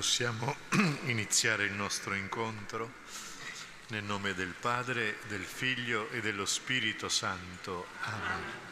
Possiamo iniziare il nostro incontro nel nome del Padre, del Figlio e dello Spirito Santo. Amen.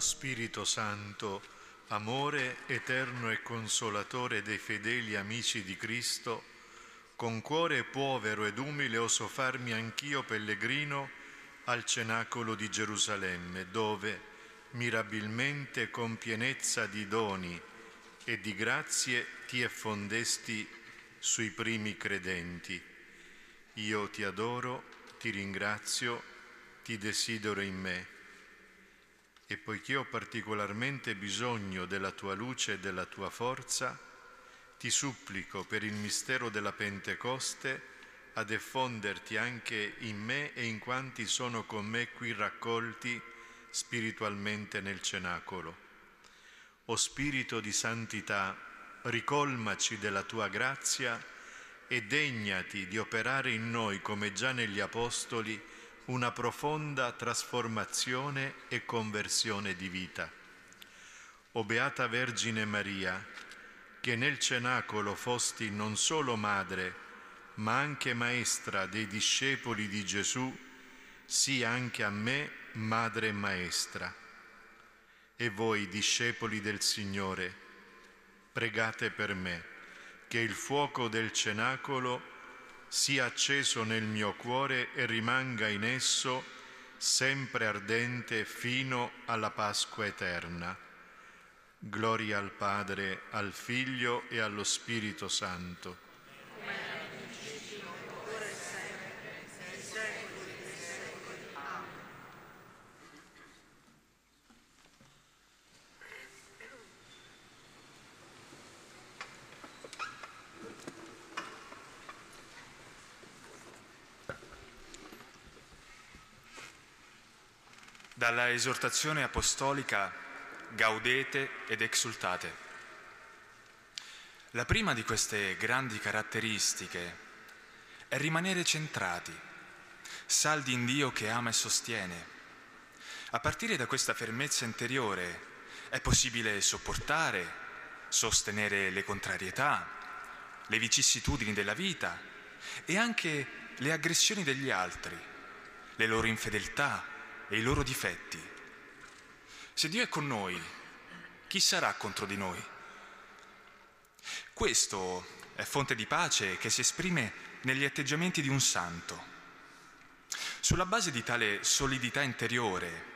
Spirito Santo, amore eterno e consolatore dei fedeli amici di Cristo, con cuore povero ed umile oso farmi anch'io pellegrino al cenacolo di Gerusalemme, dove mirabilmente con pienezza di doni e di grazie ti effondesti sui primi credenti. Io ti adoro, ti ringrazio, ti desidero in me e poiché ho particolarmente bisogno della tua luce e della tua forza, ti supplico per il mistero della Pentecoste ad effonderti anche in me e in quanti sono con me qui raccolti spiritualmente nel cenacolo. O Spirito di santità, ricolmaci della tua grazia e degnati di operare in noi, come già negli Apostoli, una profonda trasformazione e conversione di vita. O Beata Vergine Maria, che nel cenacolo fosti non solo madre, ma anche maestra dei discepoli di Gesù, sia anche a me madre e maestra. E voi, discepoli del Signore, pregate per me, che il fuoco del cenacolo sia acceso nel mio cuore e rimanga in esso sempre ardente fino alla Pasqua eterna. Gloria al Padre, al Figlio e allo Spirito Santo Dalla esortazione apostolica gaudete ed exultate. La prima di queste grandi caratteristiche è rimanere centrati, saldi in Dio che ama e sostiene. A partire da questa fermezza interiore è possibile sopportare, sostenere le contrarietà, le vicissitudini della vita e anche le aggressioni degli altri, le loro infedeltà, e i loro difetti. Se Dio è con noi, chi sarà contro di noi? Questo è fonte di pace che si esprime negli atteggiamenti di un santo. Sulla base di tale solidità interiore,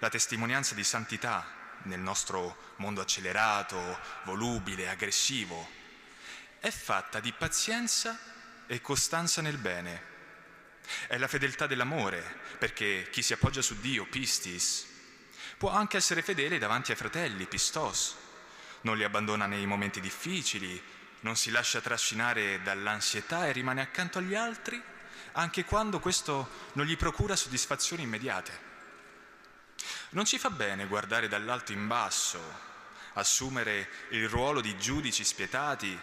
la testimonianza di santità nel nostro mondo accelerato, volubile, aggressivo, è fatta di pazienza e costanza nel bene è la fedeltà dell'amore, perché chi si appoggia su Dio, pistis, può anche essere fedele davanti ai fratelli, pistos. Non li abbandona nei momenti difficili, non si lascia trascinare dall'ansietà e rimane accanto agli altri, anche quando questo non gli procura soddisfazioni immediate. Non ci fa bene guardare dall'alto in basso, assumere il ruolo di giudici spietati,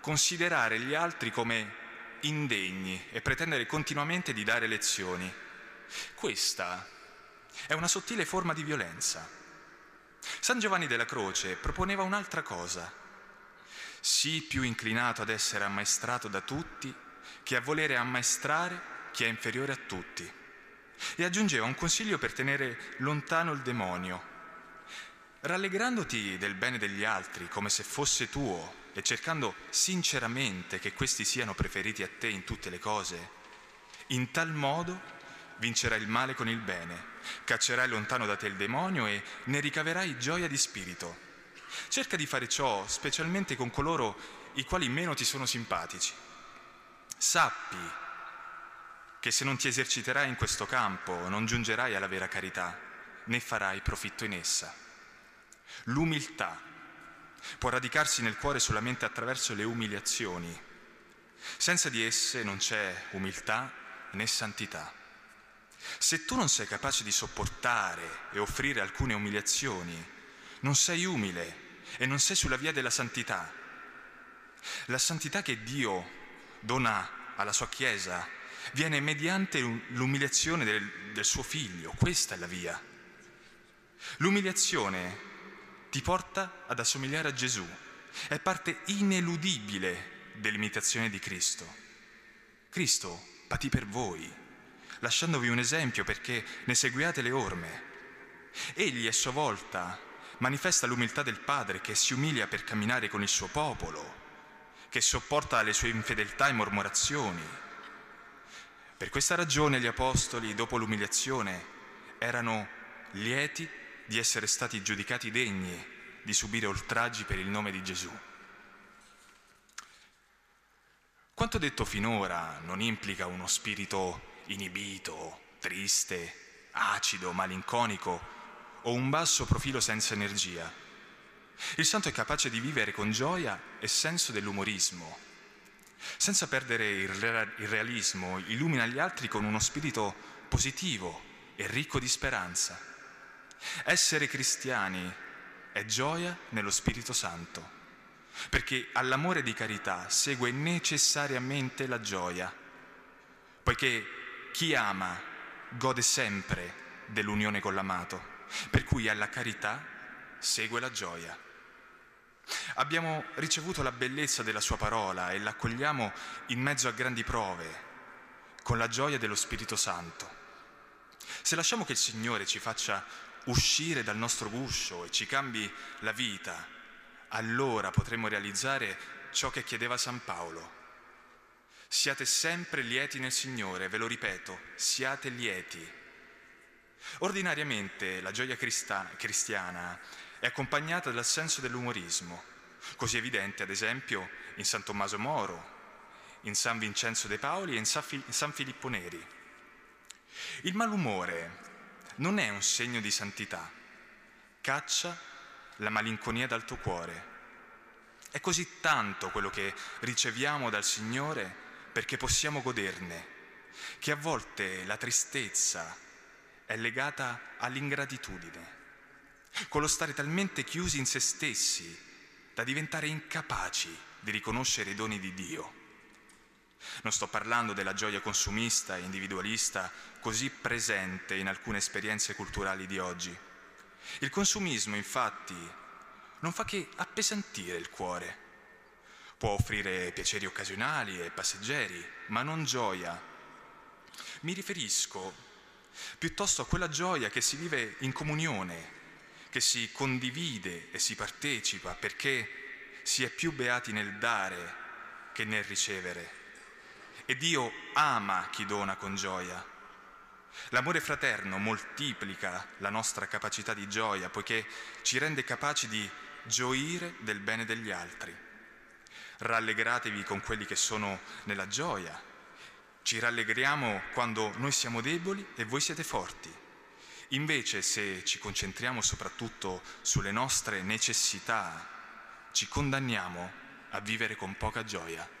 considerare gli altri come indegni e pretendere continuamente di dare lezioni. Questa è una sottile forma di violenza. San Giovanni della Croce proponeva un'altra cosa. Sii più inclinato ad essere ammaestrato da tutti che a volere ammaestrare chi è inferiore a tutti. E aggiungeva un consiglio per tenere lontano il demonio. Rallegrandoti del bene degli altri come se fosse tuo e cercando sinceramente che questi siano preferiti a te in tutte le cose, in tal modo vincerai il male con il bene, caccerai lontano da te il demonio e ne ricaverai gioia di spirito. Cerca di fare ciò specialmente con coloro i quali meno ti sono simpatici. Sappi che se non ti eserciterai in questo campo non giungerai alla vera carità, né farai profitto in essa. L'umiltà può radicarsi nel cuore solamente attraverso le umiliazioni. Senza di esse non c'è umiltà né santità. Se tu non sei capace di sopportare e offrire alcune umiliazioni, non sei umile e non sei sulla via della santità. La santità che Dio dona alla sua Chiesa viene mediante l'umiliazione del, del suo figlio, questa è la via. L'umiliazione ti porta ad assomigliare a Gesù. È parte ineludibile dell'imitazione di Cristo. Cristo patì per voi, lasciandovi un esempio perché ne seguiate le orme. Egli a sua volta manifesta l'umiltà del Padre che si umilia per camminare con il suo popolo, che sopporta le sue infedeltà e mormorazioni. Per questa ragione gli Apostoli, dopo l'umiliazione, erano lieti di essere stati giudicati degni di subire oltraggi per il nome di Gesù. Quanto detto finora non implica uno spirito inibito, triste, acido, malinconico o un basso profilo senza energia. Il santo è capace di vivere con gioia e senso dell'umorismo. Senza perdere il realismo, illumina gli altri con uno spirito positivo e ricco di speranza. Essere cristiani è gioia nello Spirito Santo, perché all'amore di carità segue necessariamente la gioia, poiché chi ama gode sempre dell'unione con l'amato, per cui alla carità segue la gioia. Abbiamo ricevuto la bellezza della sua parola e l'accogliamo in mezzo a grandi prove, con la gioia dello Spirito Santo. Se lasciamo che il Signore ci faccia uscire dal nostro guscio e ci cambi la vita, allora potremo realizzare ciò che chiedeva San Paolo. Siate sempre lieti nel Signore, ve lo ripeto, siate lieti. Ordinariamente la gioia cristiana è accompagnata dal senso dell'umorismo, così evidente ad esempio in San Tommaso Moro, in San Vincenzo de Paoli e in San Filippo Neri. Il malumore non è un segno di santità, caccia la malinconia dal tuo cuore. È così tanto quello che riceviamo dal Signore perché possiamo goderne, che a volte la tristezza è legata all'ingratitudine, con lo stare talmente chiusi in se stessi da diventare incapaci di riconoscere i doni di Dio. Non sto parlando della gioia consumista e individualista così presente in alcune esperienze culturali di oggi. Il consumismo, infatti, non fa che appesantire il cuore. Può offrire piaceri occasionali e passeggeri, ma non gioia. Mi riferisco piuttosto a quella gioia che si vive in comunione, che si condivide e si partecipa perché si è più beati nel dare che nel ricevere. E Dio ama chi dona con gioia. L'amore fraterno moltiplica la nostra capacità di gioia poiché ci rende capaci di gioire del bene degli altri. Rallegratevi con quelli che sono nella gioia, ci rallegriamo quando noi siamo deboli e voi siete forti. Invece se ci concentriamo soprattutto sulle nostre necessità, ci condanniamo a vivere con poca gioia.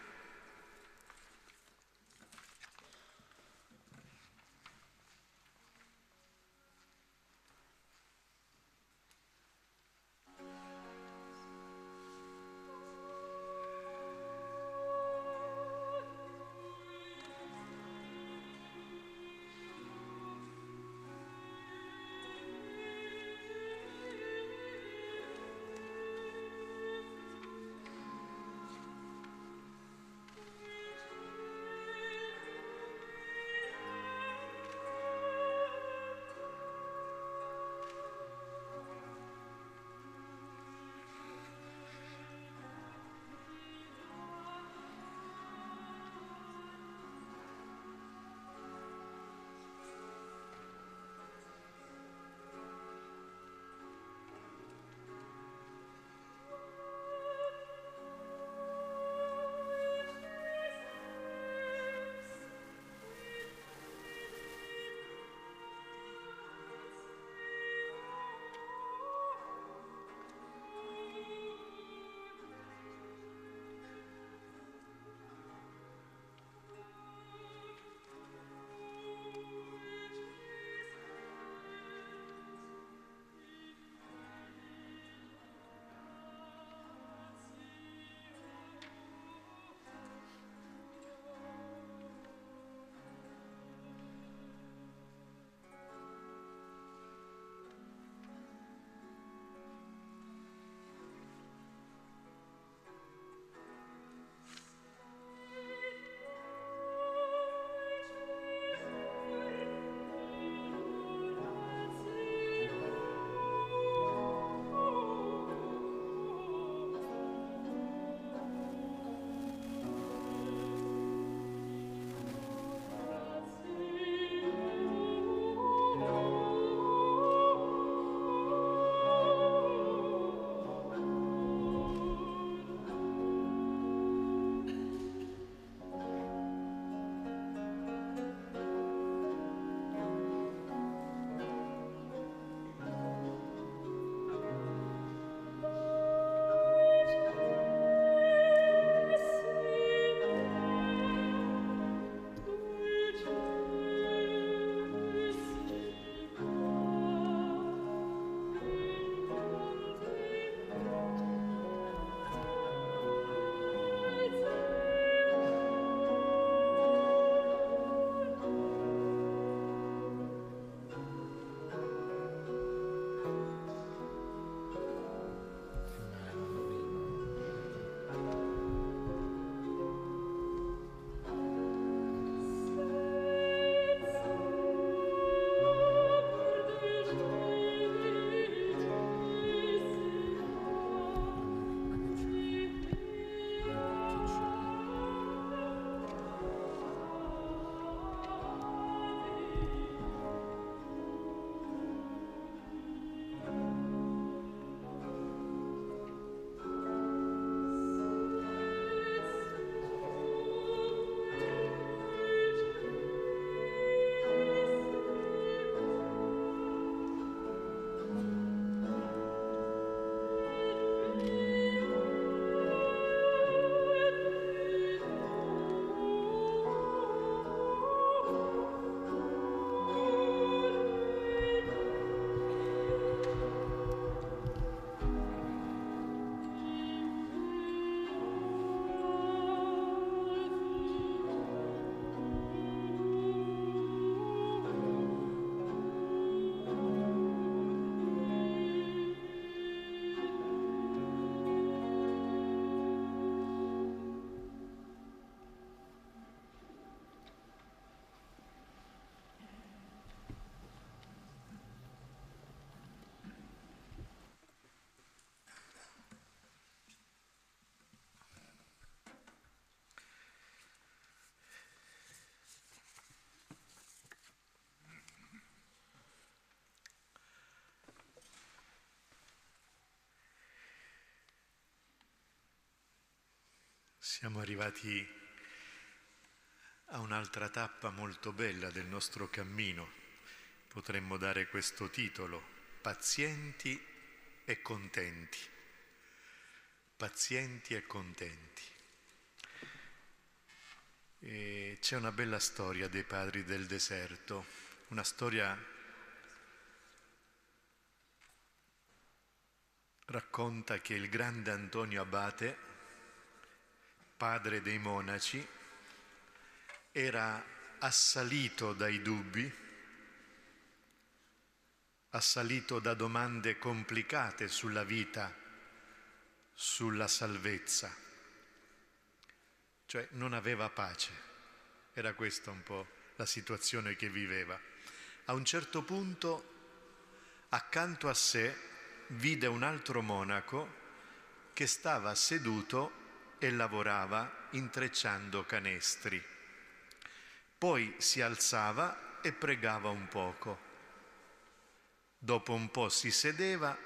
Siamo arrivati a un'altra tappa molto bella del nostro cammino. Potremmo dare questo titolo, pazienti e contenti. Pazienti e contenti. E c'è una bella storia dei padri del deserto, una storia racconta che il grande Antonio Abate padre dei monaci, era assalito dai dubbi, assalito da domande complicate sulla vita, sulla salvezza, cioè non aveva pace, era questa un po' la situazione che viveva. A un certo punto, accanto a sé, vide un altro monaco che stava seduto e lavorava intrecciando canestri. Poi si alzava e pregava un poco. Dopo un po' si sedeva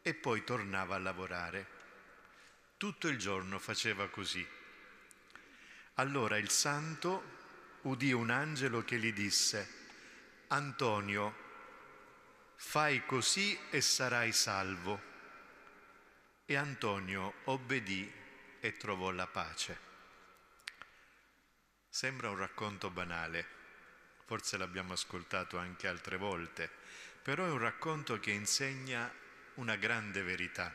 e poi tornava a lavorare. Tutto il giorno faceva così. Allora il santo udì un angelo che gli disse, Antonio, fai così e sarai salvo e Antonio obbedì e trovò la pace. Sembra un racconto banale, forse l'abbiamo ascoltato anche altre volte, però è un racconto che insegna una grande verità.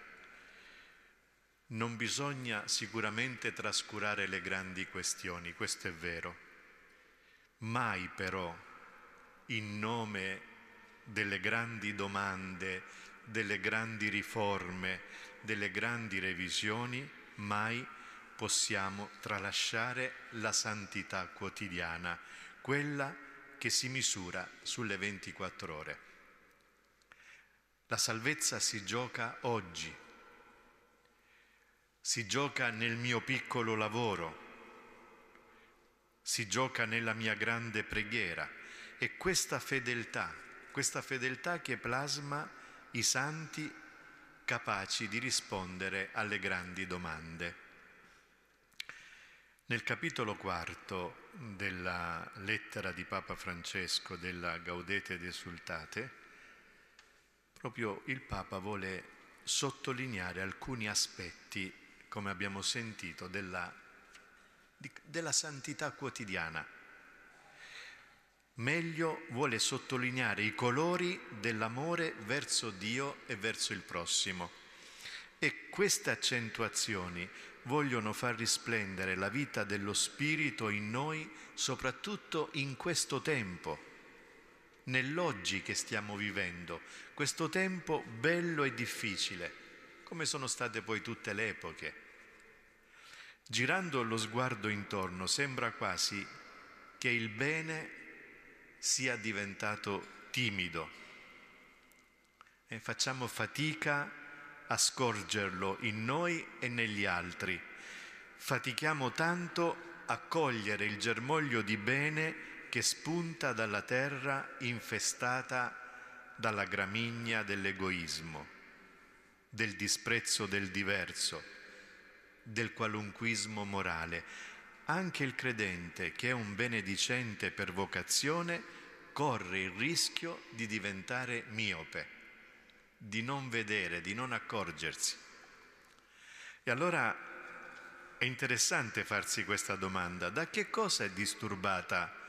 Non bisogna sicuramente trascurare le grandi questioni, questo è vero. Mai però, in nome delle grandi domande, delle grandi riforme, delle grandi revisioni, mai possiamo tralasciare la santità quotidiana, quella che si misura sulle 24 ore. La salvezza si gioca oggi, si gioca nel mio piccolo lavoro, si gioca nella mia grande preghiera. E questa fedeltà, questa fedeltà che plasma i santi capaci di rispondere alle grandi domande. Nel capitolo quarto della lettera di Papa Francesco della Gaudete ed Esultate, proprio il Papa vuole sottolineare alcuni aspetti, come abbiamo sentito, della, di, della santità quotidiana meglio vuole sottolineare i colori dell'amore verso Dio e verso il prossimo. E queste accentuazioni vogliono far risplendere la vita dello Spirito in noi, soprattutto in questo tempo, nell'oggi che stiamo vivendo, questo tempo bello e difficile, come sono state poi tutte le epoche. Girando lo sguardo intorno sembra quasi che il bene sia diventato timido e facciamo fatica a scorgerlo in noi e negli altri. Fatichiamo tanto a cogliere il germoglio di bene che spunta dalla terra infestata dalla gramigna dell'egoismo, del disprezzo del diverso, del qualunquismo morale anche il credente che è un benedicente per vocazione corre il rischio di diventare miope, di non vedere, di non accorgersi. E allora è interessante farsi questa domanda, da che cosa è disturbata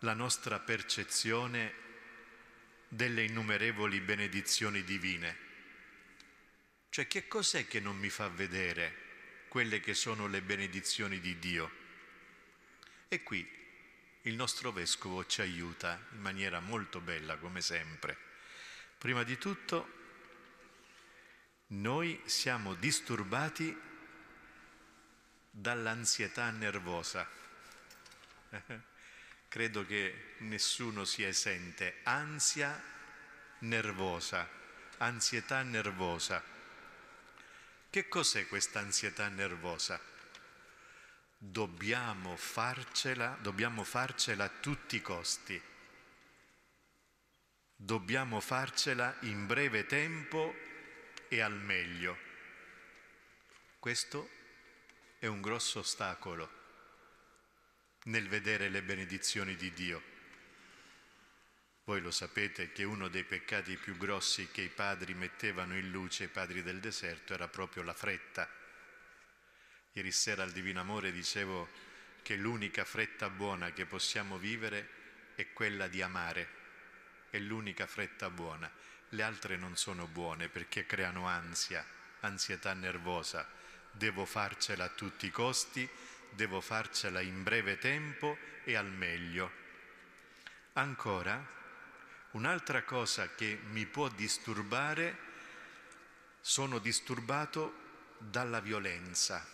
la nostra percezione delle innumerevoli benedizioni divine? Cioè che cos'è che non mi fa vedere quelle che sono le benedizioni di Dio. E qui il nostro vescovo ci aiuta in maniera molto bella, come sempre. Prima di tutto, noi siamo disturbati dall'ansietà nervosa. Credo che nessuno sia esente. Ansia nervosa, ansietà nervosa. Che cos'è questa ansietà nervosa? Dobbiamo farcela, dobbiamo farcela a tutti i costi. Dobbiamo farcela in breve tempo e al meglio. Questo è un grosso ostacolo nel vedere le benedizioni di Dio. Voi lo sapete che uno dei peccati più grossi che i padri mettevano in luce, i padri del deserto, era proprio la fretta. Ieri sera al Divino Amore dicevo che l'unica fretta buona che possiamo vivere è quella di amare, è l'unica fretta buona. Le altre non sono buone perché creano ansia, ansietà nervosa. Devo farcela a tutti i costi, devo farcela in breve tempo e al meglio. Ancora, Un'altra cosa che mi può disturbare, sono disturbato dalla violenza.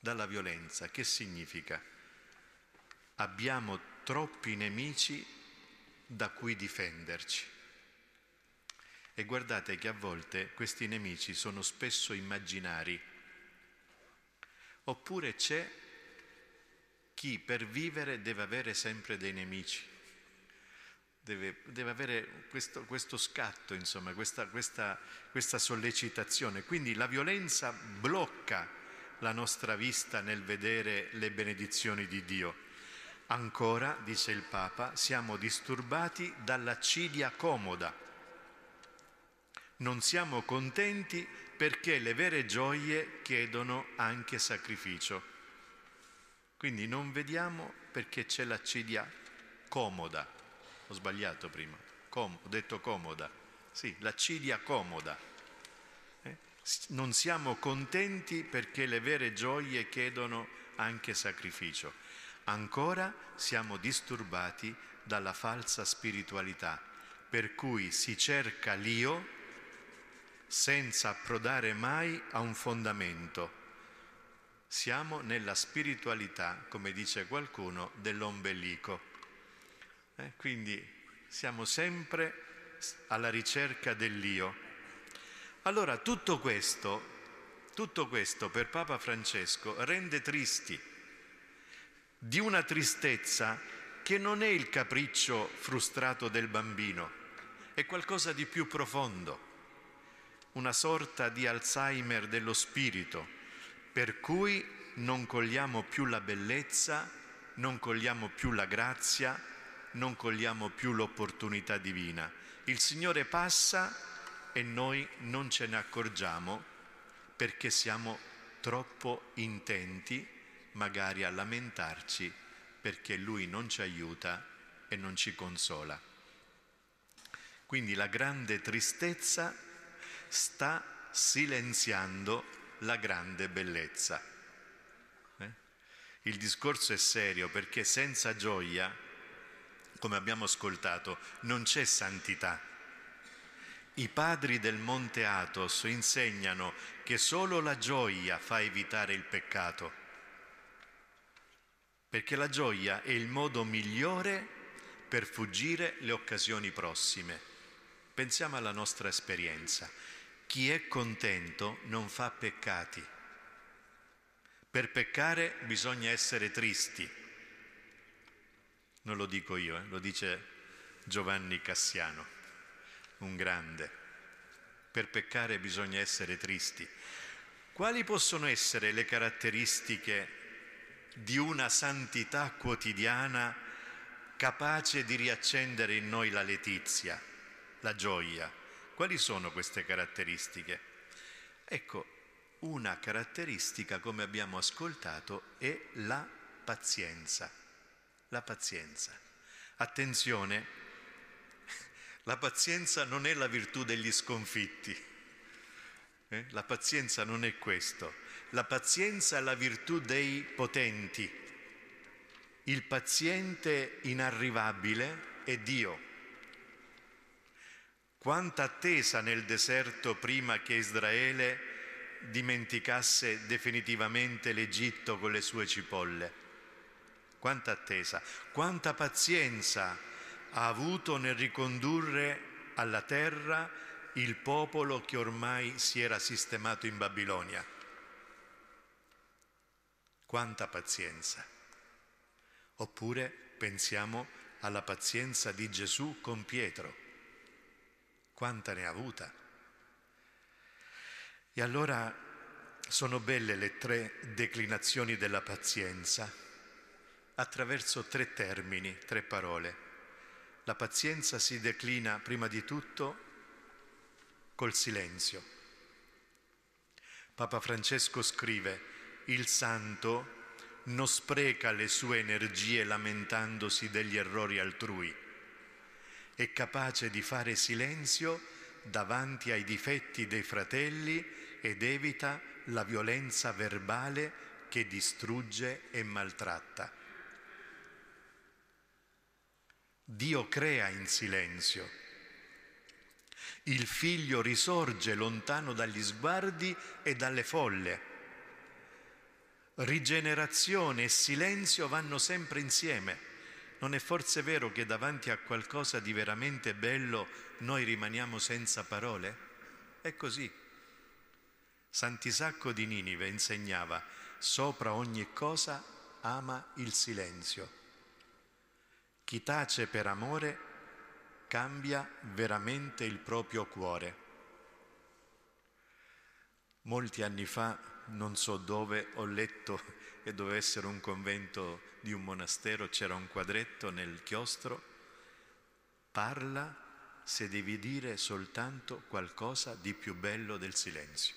Dalla violenza, che significa? Abbiamo troppi nemici da cui difenderci. E guardate che a volte questi nemici sono spesso immaginari. Oppure c'è chi per vivere deve avere sempre dei nemici deve, deve avere questo, questo, scatto, insomma, questa, questa, questa sollecitazione. Quindi la violenza blocca la nostra vista nel vedere le benedizioni di Dio. Ancora, dice il Papa, siamo disturbati dall'accidia comoda. Non siamo contenti perché le vere gioie chiedono anche sacrificio. Quindi non vediamo perché c'è l'accidia comoda. Ho sbagliato prima, Com- ho detto comoda. Sì, l'accidia comoda. Eh? Non siamo contenti perché le vere gioie chiedono anche sacrificio. Ancora siamo disturbati dalla falsa spiritualità, per cui si cerca l'io senza approdare mai a un fondamento. Siamo nella spiritualità, come dice qualcuno, dell'ombelico. Eh? Quindi siamo sempre alla ricerca dell'io. Allora tutto questo, tutto questo per Papa Francesco rende tristi, di una tristezza che non è il capriccio frustrato del bambino, è qualcosa di più profondo, una sorta di Alzheimer dello spirito, per cui non cogliamo più la bellezza, non cogliamo più la grazia, non cogliamo più l'opportunità divina. Il Signore passa e noi non ce ne accorgiamo perché siamo troppo intenti magari a lamentarci perché Lui non ci aiuta e non ci consola. Quindi la grande tristezza sta silenziando la grande bellezza. Eh? Il discorso è serio perché senza gioia come abbiamo ascoltato, non c'è santità. I padri del Monte Athos insegnano che solo la gioia fa evitare il peccato, perché la gioia è il modo migliore per fuggire le occasioni prossime. Pensiamo alla nostra esperienza. Chi è contento non fa peccati. Per peccare bisogna essere tristi non lo dico io, eh, lo dice Giovanni Cassiano, un grande. Per peccare bisogna essere tristi. Quali possono essere le caratteristiche di una santità quotidiana capace di riaccendere in noi la letizia, la gioia? Quali sono queste caratteristiche? Ecco, una caratteristica, come abbiamo ascoltato, è la pazienza la pazienza. Attenzione, la pazienza non è la virtù degli sconfitti. Eh? La pazienza non è questo. La pazienza è la virtù dei potenti. Il paziente inarrivabile è Dio. Quanta attesa nel deserto prima che Israele dimenticasse definitivamente l'Egitto con le sue cipolle quanta attesa, quanta pazienza ha avuto nel ricondurre alla terra il popolo che ormai si era sistemato in Babilonia. Quanta pazienza. Oppure pensiamo alla pazienza di Gesù con Pietro. Quanta ne ha avuta. E allora Sono belle le tre declinazioni della pazienza attraverso tre termini, tre parole. La pazienza si declina prima di tutto col silenzio. Papa Francesco scrive, il santo non spreca le sue energie lamentandosi degli errori altrui, è capace di fare silenzio davanti ai difetti dei fratelli ed evita la violenza verbale che distrugge e maltratta. Dio crea in silenzio. Il figlio risorge lontano dagli sguardi e dalle folle. Rigenerazione e silenzio vanno sempre insieme. Non è forse vero che davanti a qualcosa di veramente bello noi rimaniamo senza parole? È così. Sant'Isacco di Ninive insegnava, sopra ogni cosa ama il silenzio. Chi tace per amore cambia veramente il proprio cuore. Molti anni fa, non so dove, ho letto che doveva essere un convento di un monastero, c'era un quadretto nel chiostro, parla se devi dire soltanto qualcosa di più bello del silenzio.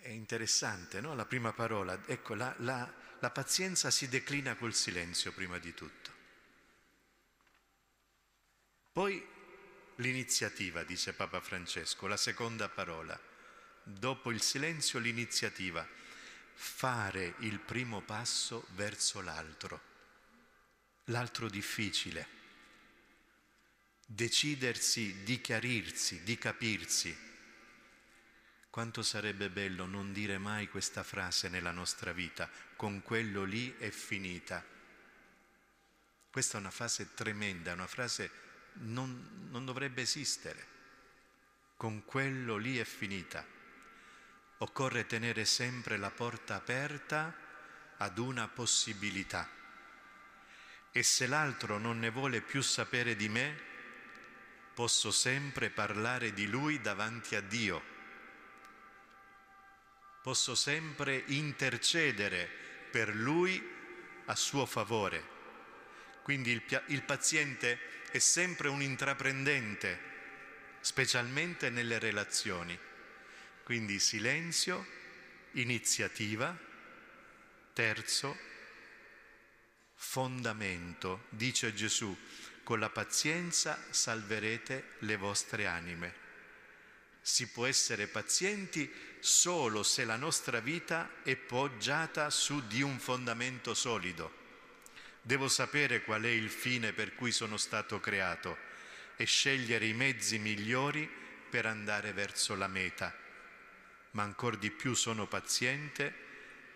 È interessante, no? La prima parola, ecco, la, la, la pazienza si declina col silenzio prima di tutto. Poi l'iniziativa, dice Papa Francesco, la seconda parola. Dopo il silenzio l'iniziativa, fare il primo passo verso l'altro, l'altro difficile, decidersi di chiarirsi, di capirsi, quanto sarebbe bello non dire mai questa frase nella nostra vita, con quello lì è finita. Questa è una frase tremenda, una frase non, non dovrebbe esistere. Con quello lì è finita. Occorre tenere sempre la porta aperta ad una possibilità. E se l'altro non ne vuole più sapere di me, posso sempre parlare di lui davanti a Dio posso sempre intercedere per lui a suo favore. Quindi il, il paziente è sempre un intraprendente, specialmente nelle relazioni. Quindi silenzio, iniziativa, terzo, fondamento. Dice Gesù, con la pazienza salverete le vostre anime. Si può essere pazienti solo se la nostra vita è poggiata su di un fondamento solido. Devo sapere qual è il fine per cui sono stato creato e scegliere i mezzi migliori per andare verso la meta. Ma ancora di più sono paziente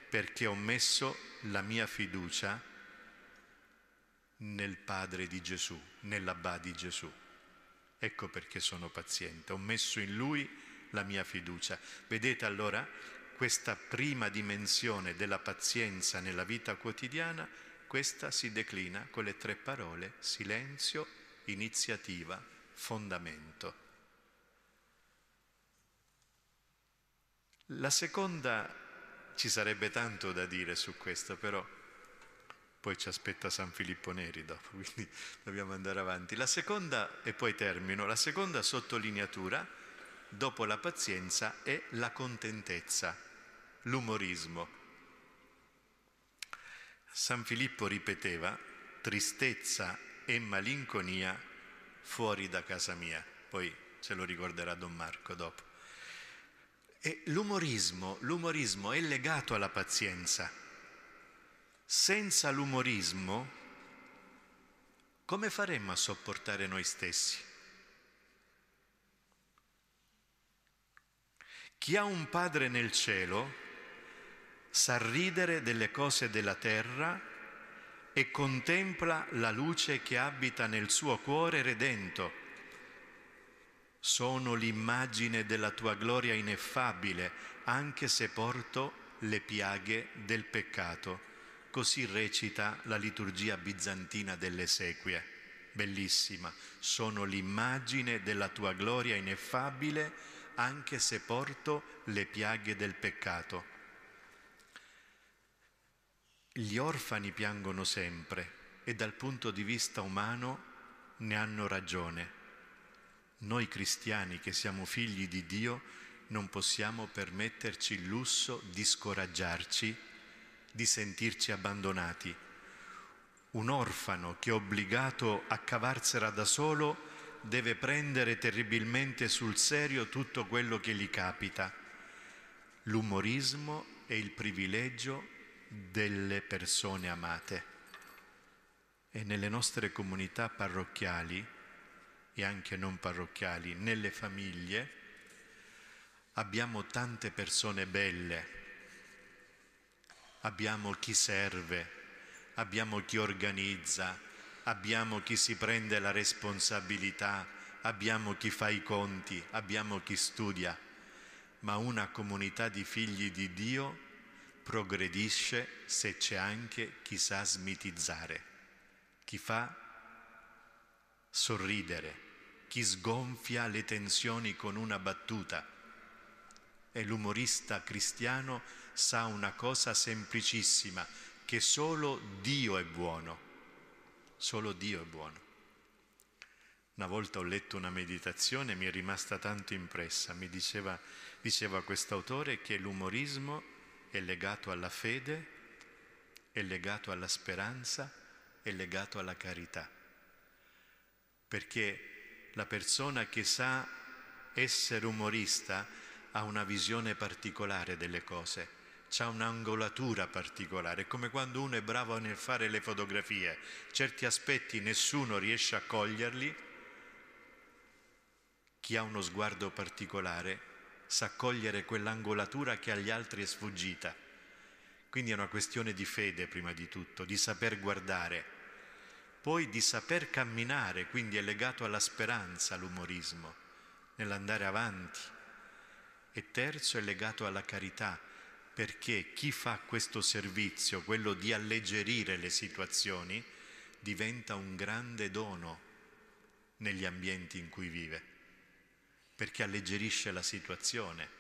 perché ho messo la mia fiducia nel Padre di Gesù, nell'Abba di Gesù. Ecco perché sono paziente, ho messo in Lui la mia fiducia. Vedete allora questa prima dimensione della pazienza nella vita quotidiana, questa si declina con le tre parole silenzio, iniziativa, fondamento. La seconda, ci sarebbe tanto da dire su questo, però poi ci aspetta San Filippo Neri dopo, quindi dobbiamo andare avanti. La seconda, e poi termino, la seconda sottolineatura, dopo la pazienza, è la contentezza, l'umorismo. San Filippo ripeteva, tristezza e malinconia fuori da casa mia, poi ce lo ricorderà Don Marco dopo. E l'umorismo, l'umorismo è legato alla pazienza senza l'umorismo, come faremmo a sopportare noi stessi? Chi ha un padre nel cielo sa ridere delle cose della terra e contempla la luce che abita nel suo cuore redento. Sono l'immagine della tua gloria ineffabile, anche se porto le piaghe del peccato. Così recita la liturgia bizantina delle sequie, bellissima. Sono l'immagine della tua gloria ineffabile, anche se porto le piaghe del peccato. Gli orfani piangono sempre e dal punto di vista umano ne hanno ragione. Noi cristiani che siamo figli di Dio non possiamo permetterci il lusso di scoraggiarci, di sentirci abbandonati. Un orfano che è obbligato a cavarsela da solo deve prendere terribilmente sul serio tutto quello che gli capita. L'umorismo è il privilegio delle persone amate. E nelle nostre comunità parrocchiali e anche non parrocchiali, nelle famiglie, abbiamo tante persone belle, abbiamo chi serve, abbiamo chi organizza, abbiamo chi si prende la responsabilità, abbiamo chi fa i conti, abbiamo chi studia, ma una comunità di figli di Dio progredisce se c'è anche chi sa smitizzare, chi fa sorridere, chi sgonfia le tensioni con una battuta. E l'umorista cristiano sa una cosa semplicissima, che solo Dio è buono Solo Dio è buono. Una volta ho letto una meditazione e mi è rimasta tanto impressa. Mi diceva, diceva quest'autore che l'umorismo è legato alla fede, è legato alla speranza, è legato alla carità. Perché la persona che sa essere umorista ha una visione particolare delle cose ha un'angolatura particolare, è come quando uno è bravo nel fare le fotografie, certi aspetti nessuno riesce a coglierli, chi ha uno sguardo particolare sa cogliere quell'angolatura che agli altri è sfuggita. Quindi è una questione di fede prima di tutto, di saper guardare, poi di saper camminare, quindi è legato alla speranza l'umorismo, nell'andare avanti. E terzo è legato alla carità, perché chi fa questo servizio, quello di alleggerire le situazioni, diventa un grande dono negli ambienti in cui vive, perché alleggerisce la situazione.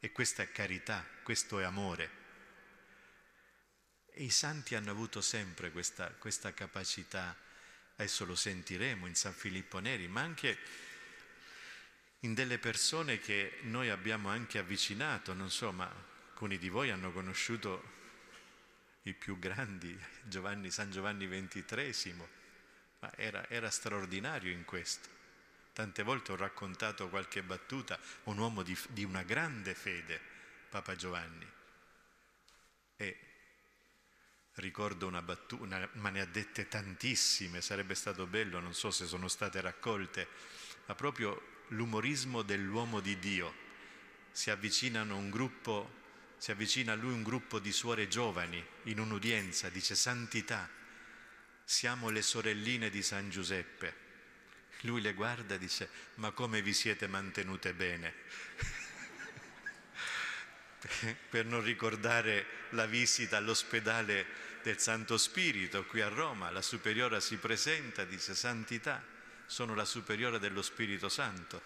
E questa è carità, questo è amore. E i santi hanno avuto sempre questa, questa capacità, adesso lo sentiremo in San Filippo Neri, ma anche in delle persone che noi abbiamo anche avvicinato, non so, ma alcuni di voi hanno conosciuto i più grandi, Giovanni, San Giovanni XXIII, ma era, era straordinario in questo. Tante volte ho raccontato qualche battuta, un uomo di, di una grande fede, Papa Giovanni. E ricordo una battuta, ma ne ha dette tantissime, sarebbe stato bello, non so se sono state raccolte, ma proprio l'umorismo dell'uomo di Dio. Si, gruppo, si avvicina a lui un gruppo di suore giovani in un'udienza, dice Santità, siamo le sorelline di San Giuseppe. Lui le guarda e dice, ma come vi siete mantenute bene? per non ricordare la visita all'ospedale del Santo Spirito qui a Roma, la superiora si presenta dice Santità, sono la superiore dello Spirito Santo.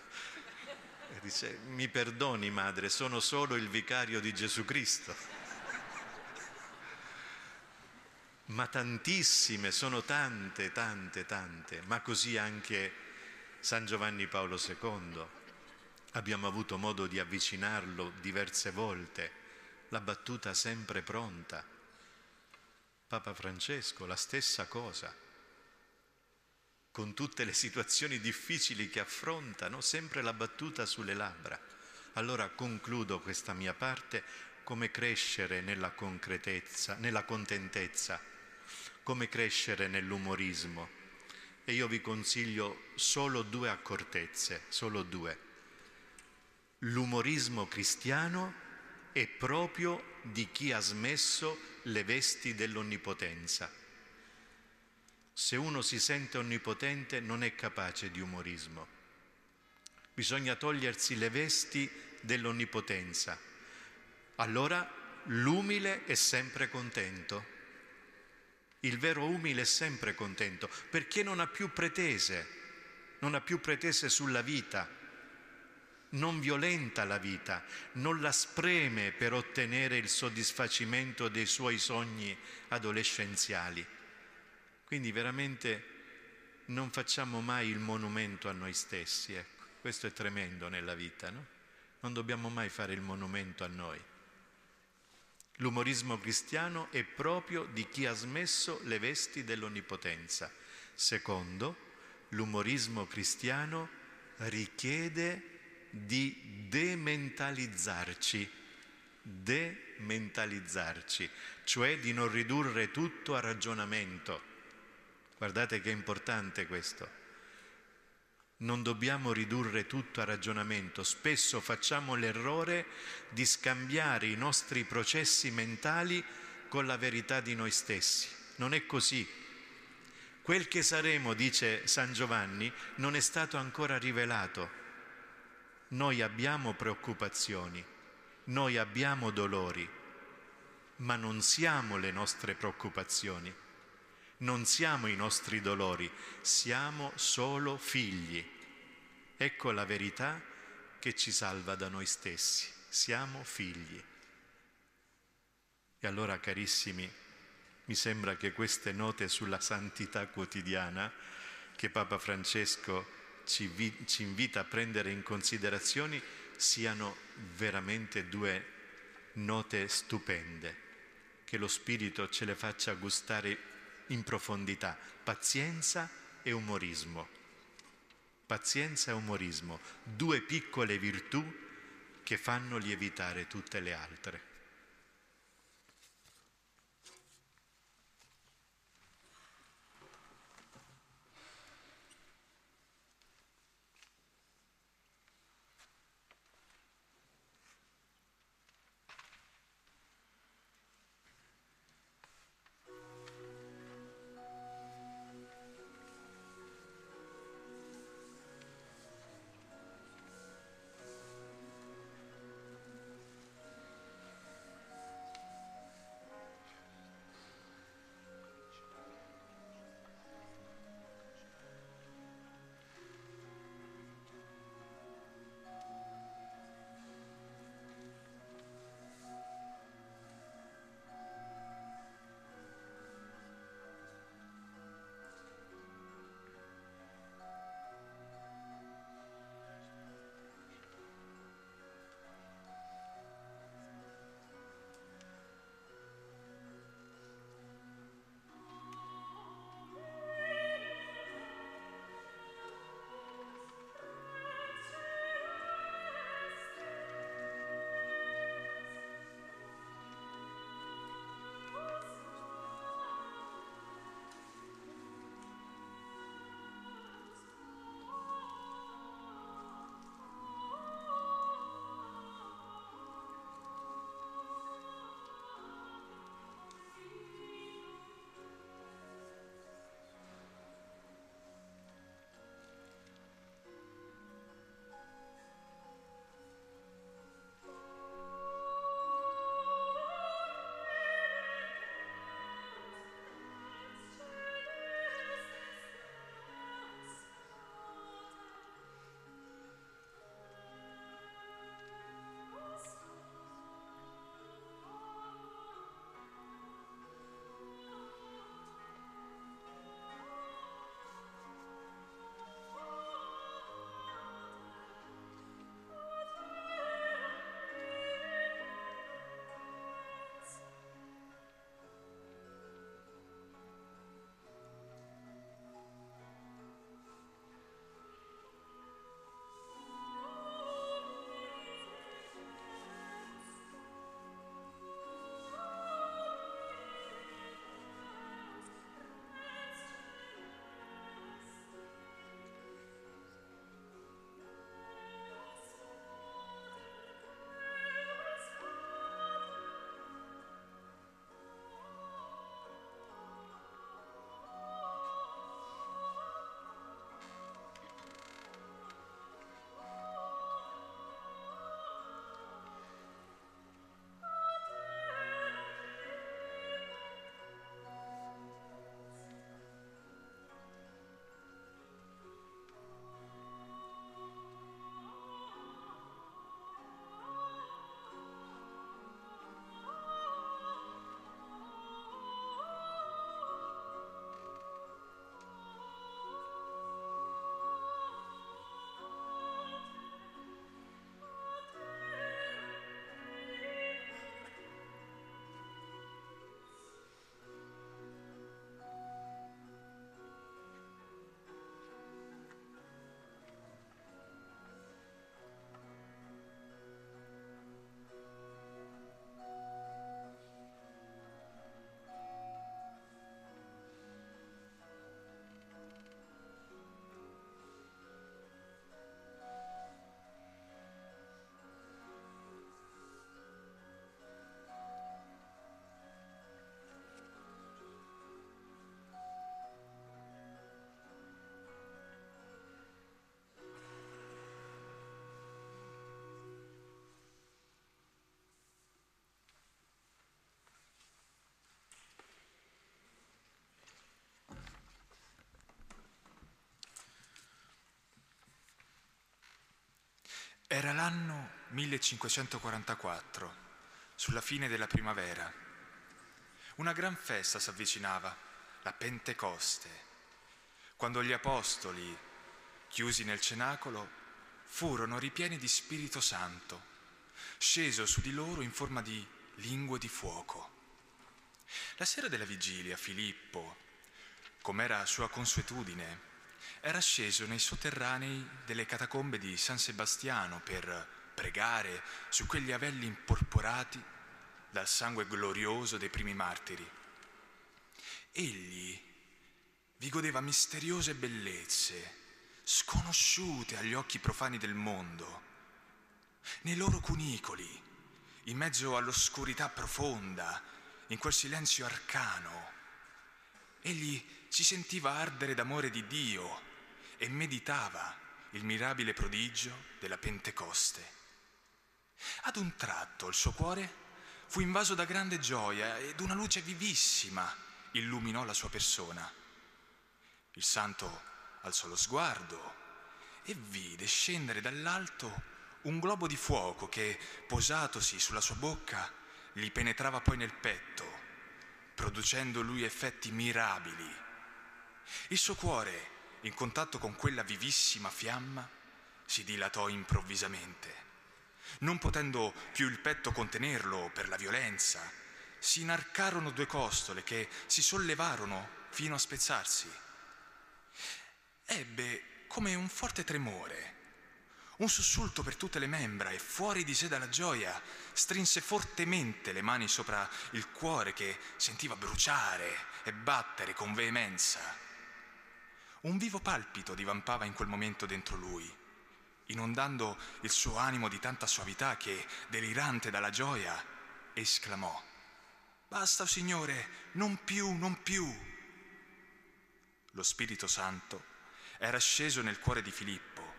E dice, mi perdoni madre, sono solo il vicario di Gesù Cristo. Ma tantissime, sono tante, tante, tante, ma così anche San Giovanni Paolo II. Abbiamo avuto modo di avvicinarlo diverse volte, la battuta sempre pronta. Papa Francesco, la stessa cosa con tutte le situazioni difficili che affrontano, sempre la battuta sulle labbra. Allora concludo questa mia parte come crescere nella concretezza, nella contentezza, come crescere nell'umorismo. E io vi consiglio solo due accortezze, solo due. L'umorismo cristiano è proprio di chi ha smesso le vesti dell'onnipotenza se uno si sente onnipotente non è capace di umorismo. Bisogna togliersi le vesti dell'onnipotenza. Allora l'umile è sempre contento. Il vero umile è sempre contento perché non ha più pretese, non ha più pretese sulla vita. non violenta la vita, non la spreme per ottenere il soddisfacimento dei suoi sogni adolescenziali. Quindi veramente non facciamo mai il monumento a noi stessi, ecco. questo è tremendo nella vita, no? Non dobbiamo mai fare il monumento a noi. L'umorismo cristiano è proprio di chi ha smesso le vesti dell'onnipotenza. Secondo, l'umorismo cristiano richiede di dementalizzarci, dementalizzarci, cioè di non ridurre tutto a ragionamento. Guardate che importante questo. Non dobbiamo ridurre tutto a ragionamento, spesso facciamo l'errore di scambiare i nostri processi mentali con la verità di noi stessi. Non è così. Quel che saremo, dice San Giovanni, non è stato ancora rivelato. Noi abbiamo preoccupazioni, noi abbiamo dolori, ma non siamo le nostre preoccupazioni, non siamo i nostri dolori, siamo solo figli. Ecco la verità che ci salva da noi stessi, siamo figli. E allora, carissimi, mi sembra che queste note sulla santità quotidiana che Papa Francesco ci, vi, ci invita a prendere in considerazione siano veramente due note stupende, che lo Spirito ce le faccia gustare in profondità, pazienza e umorismo. Pazienza e umorismo, due piccole virtù che fanno lievitare tutte le altre. Era l'anno 1544, sulla fine della primavera. Una gran festa si avvicinava, la Pentecoste, quando gli apostoli, chiusi nel cenacolo, furono ripieni di Spirito Santo, sceso su di loro in forma di lingue di fuoco. La sera della vigilia Filippo, come era sua consuetudine, era sceso nei sotterranei delle catacombe di San Sebastiano per pregare su quegli avelli imporporati dal sangue glorioso dei primi martiri. Egli vi godeva misteriose bellezze, sconosciute agli occhi profani del mondo. Nei loro cunicoli, in mezzo all'oscurità profonda, in quel silenzio arcano, egli si sentiva ardere d'amore di Dio e meditava il mirabile prodigio della Pentecoste. Ad un tratto il suo cuore fu invaso da grande gioia ed una luce vivissima illuminò la sua persona. Il santo alzò lo sguardo e vide scendere dall'alto un globo di fuoco che, posatosi sulla sua bocca, gli penetrava poi nel petto, producendo lui effetti mirabili. Il suo cuore in contatto con quella vivissima fiamma, si dilatò improvvisamente. Non potendo più il petto contenerlo per la violenza, si inarcarono due costole che si sollevarono fino a spezzarsi. Ebbe come un forte tremore, un sussulto per tutte le membra e fuori di sé dalla gioia strinse fortemente le mani sopra il cuore che sentiva bruciare e battere con veemenza. Un vivo palpito divampava in quel momento dentro lui, inondando il suo animo di tanta suavità che, delirante dalla gioia, esclamò, Basta, Signore, non più, non più. Lo Spirito Santo era sceso nel cuore di Filippo,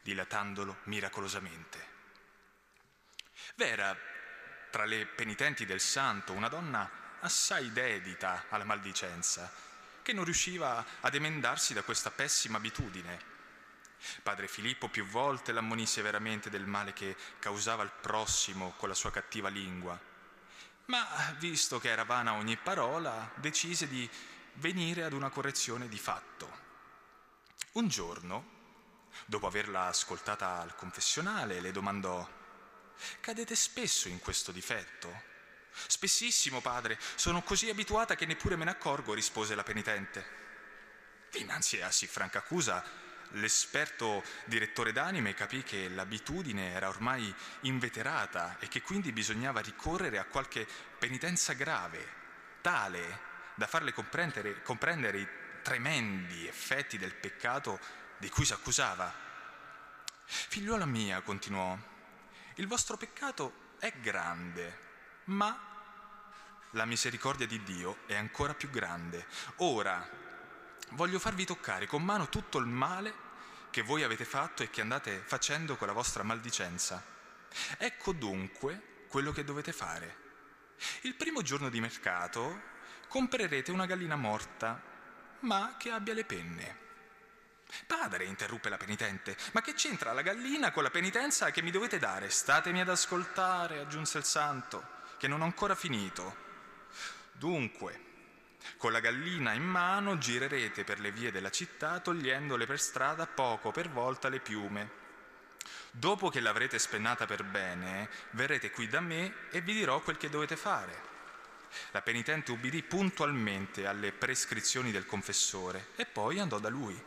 dilatandolo miracolosamente. V'era tra le penitenti del santo una donna assai dedita alla maldicenza, che non riusciva ad emendarsi da questa pessima abitudine. Padre Filippo più volte l'ammonì severamente del male che causava al prossimo con la sua cattiva lingua, ma visto che era vana ogni parola, decise di venire ad una correzione di fatto. Un giorno, dopo averla ascoltata al confessionale, le domandò, Cadete spesso in questo difetto? Spessissimo, padre, sono così abituata che neppure me ne accorgo, rispose la penitente. Dinanzi a sì franca accusa, l'esperto direttore d'anime capì che l'abitudine era ormai inveterata e che quindi bisognava ricorrere a qualche penitenza grave, tale da farle comprendere, comprendere i tremendi effetti del peccato di cui si accusava. Figliuola mia, continuò, il vostro peccato è grande ma la misericordia di Dio è ancora più grande. Ora voglio farvi toccare con mano tutto il male che voi avete fatto e che andate facendo con la vostra maldicenza. Ecco dunque quello che dovete fare. Il primo giorno di mercato comprerete una gallina morta, ma che abbia le penne. Padre, interruppe la penitente, ma che c'entra la gallina con la penitenza che mi dovete dare? Statemi ad ascoltare, aggiunse il santo che non ho ancora finito. Dunque, con la gallina in mano girerete per le vie della città togliendole per strada poco per volta le piume. Dopo che l'avrete spennata per bene, verrete qui da me e vi dirò quel che dovete fare. La penitente ubbidì puntualmente alle prescrizioni del confessore e poi andò da lui.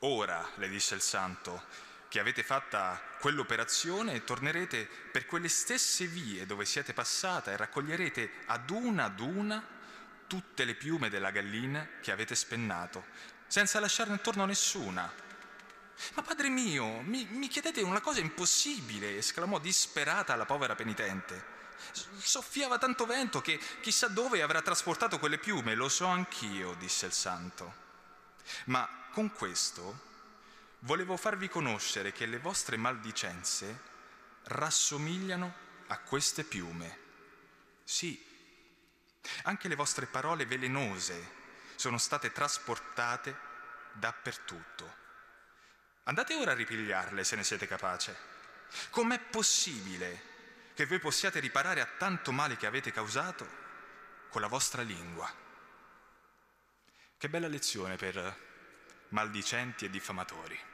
Ora, le disse il santo, che avete fatta quell'operazione, tornerete per quelle stesse vie dove siete passata e raccoglierete ad una ad una tutte le piume della gallina che avete spennato, senza lasciarne intorno nessuna. Ma padre mio, mi, mi chiedete una cosa impossibile, esclamò disperata la povera penitente. Soffiava tanto vento che chissà dove avrà trasportato quelle piume, lo so anch'io, disse il santo. Ma con questo volevo farvi conoscere che le vostre maldicenze rassomigliano a queste piume. Sì, anche le vostre parole velenose sono state trasportate dappertutto. Andate ora a ripigliarle se ne siete capace. Com'è possibile che voi possiate riparare a tanto male che avete causato con la vostra lingua? Che bella lezione per maldicenti e diffamatori.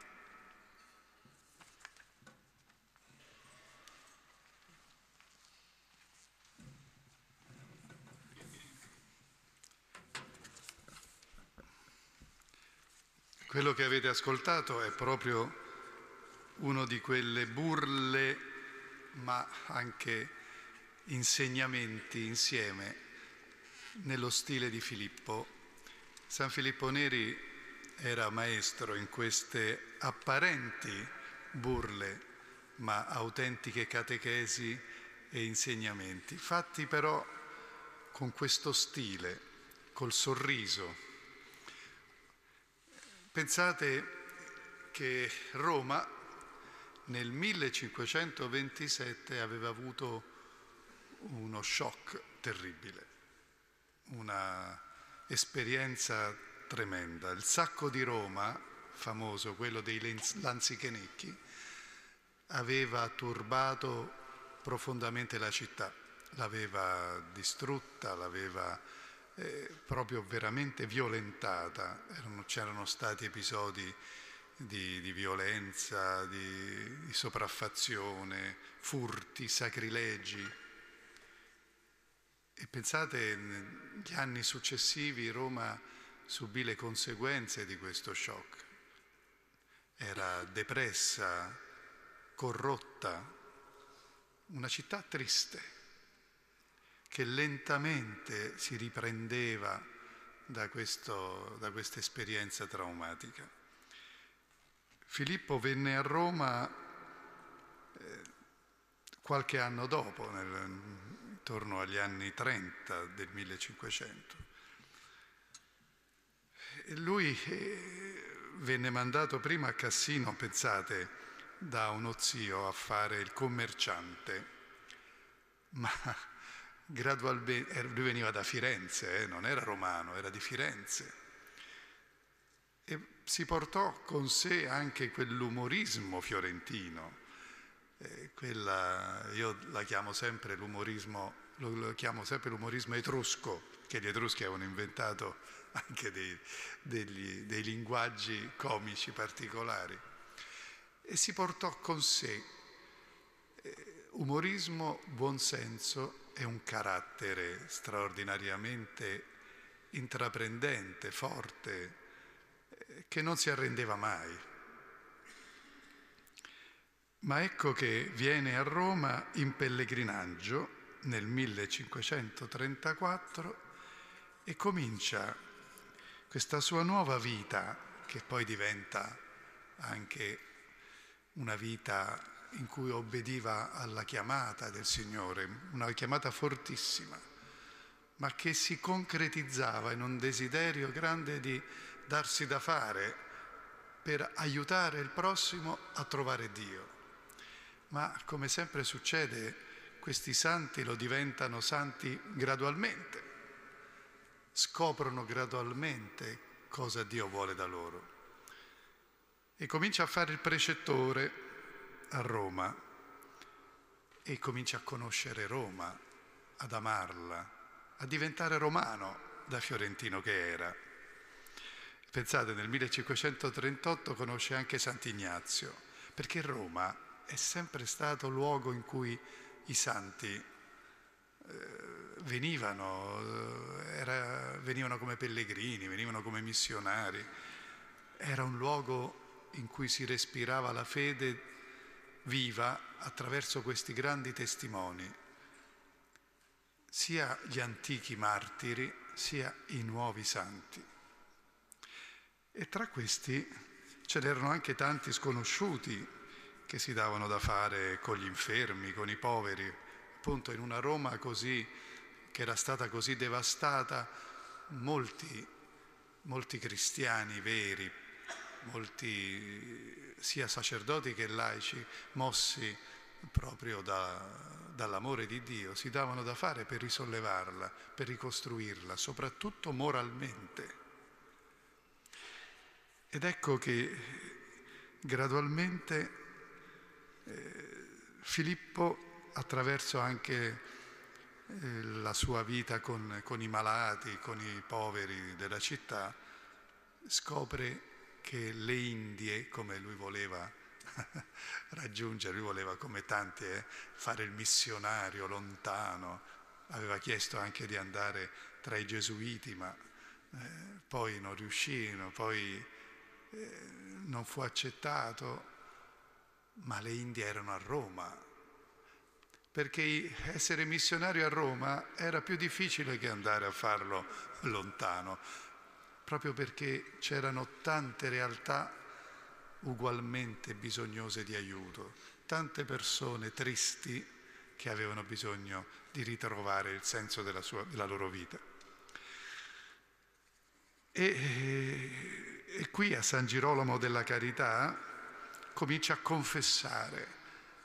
Quello che avete ascoltato è proprio uno di quelle burle, ma anche insegnamenti insieme nello stile di Filippo. San Filippo Neri era maestro in queste apparenti burle, ma autentiche catechesi e insegnamenti, fatti però con questo stile, col sorriso, Pensate che Roma nel 1527 aveva avuto uno shock terribile, una esperienza tremenda. Il sacco di Roma, famoso, quello dei Lanzichenecchi, aveva turbato profondamente la città, l'aveva distrutta, l'aveva eh, proprio veramente violentata, Erano, c'erano stati episodi di, di violenza, di, di sopraffazione, furti, sacrilegi. E pensate, negli anni successivi Roma subì le conseguenze di questo shock. Era depressa, corrotta, una città triste che lentamente si riprendeva da, da questa esperienza traumatica. Filippo venne a Roma eh, qualche anno dopo, nel, intorno agli anni 30 del 1500. E lui eh, venne mandato prima a Cassino, pensate, da uno zio a fare il commerciante, ma gradualmente, lui veniva da Firenze, eh, non era romano, era di Firenze, e si portò con sé anche quell'umorismo fiorentino, eh, quella, io la chiamo sempre l'umorismo, lo, lo, chiamo sempre l'umorismo etrusco, che gli etruschi avevano inventato anche dei, degli, dei linguaggi comici particolari, e si portò con sé eh, umorismo, buonsenso è un carattere straordinariamente intraprendente, forte, eh, che non si arrendeva mai. Ma ecco che viene a Roma in pellegrinaggio nel 1534 e comincia questa sua nuova vita, che poi diventa anche una vita in cui obbediva alla chiamata del Signore, una chiamata fortissima, ma che si concretizzava in un desiderio grande di darsi da fare per aiutare il prossimo a trovare Dio. Ma come sempre succede, questi santi lo diventano santi gradualmente, scoprono gradualmente cosa Dio vuole da loro. E comincia a fare il precettore a Roma e comincia a conoscere Roma, ad amarla, a diventare romano da fiorentino che era. Pensate, nel 1538 conosce anche Sant'Ignazio, perché Roma è sempre stato luogo in cui i santi eh, venivano, eh, era, venivano come pellegrini, venivano come missionari. Era un luogo in cui si respirava la fede viva attraverso questi grandi testimoni, sia gli antichi martiri sia i nuovi santi. E tra questi ce n'erano anche tanti sconosciuti che si davano da fare con gli infermi, con i poveri, appunto in una Roma così, che era stata così devastata, molti, molti cristiani veri, molti sia sacerdoti che laici, mossi proprio da, dall'amore di Dio, si davano da fare per risollevarla, per ricostruirla, soprattutto moralmente. Ed ecco che gradualmente eh, Filippo, attraverso anche eh, la sua vita con, con i malati, con i poveri della città, scopre che le Indie, come lui voleva raggiungere, lui voleva come tanti eh, fare il missionario lontano, aveva chiesto anche di andare tra i gesuiti, ma eh, poi non riuscirono, poi eh, non fu accettato, ma le Indie erano a Roma, perché essere missionario a Roma era più difficile che andare a farlo lontano, proprio perché c'erano tante realtà ugualmente bisognose di aiuto, tante persone tristi che avevano bisogno di ritrovare il senso della, sua, della loro vita. E, e qui a San Girolamo della Carità comincia a confessare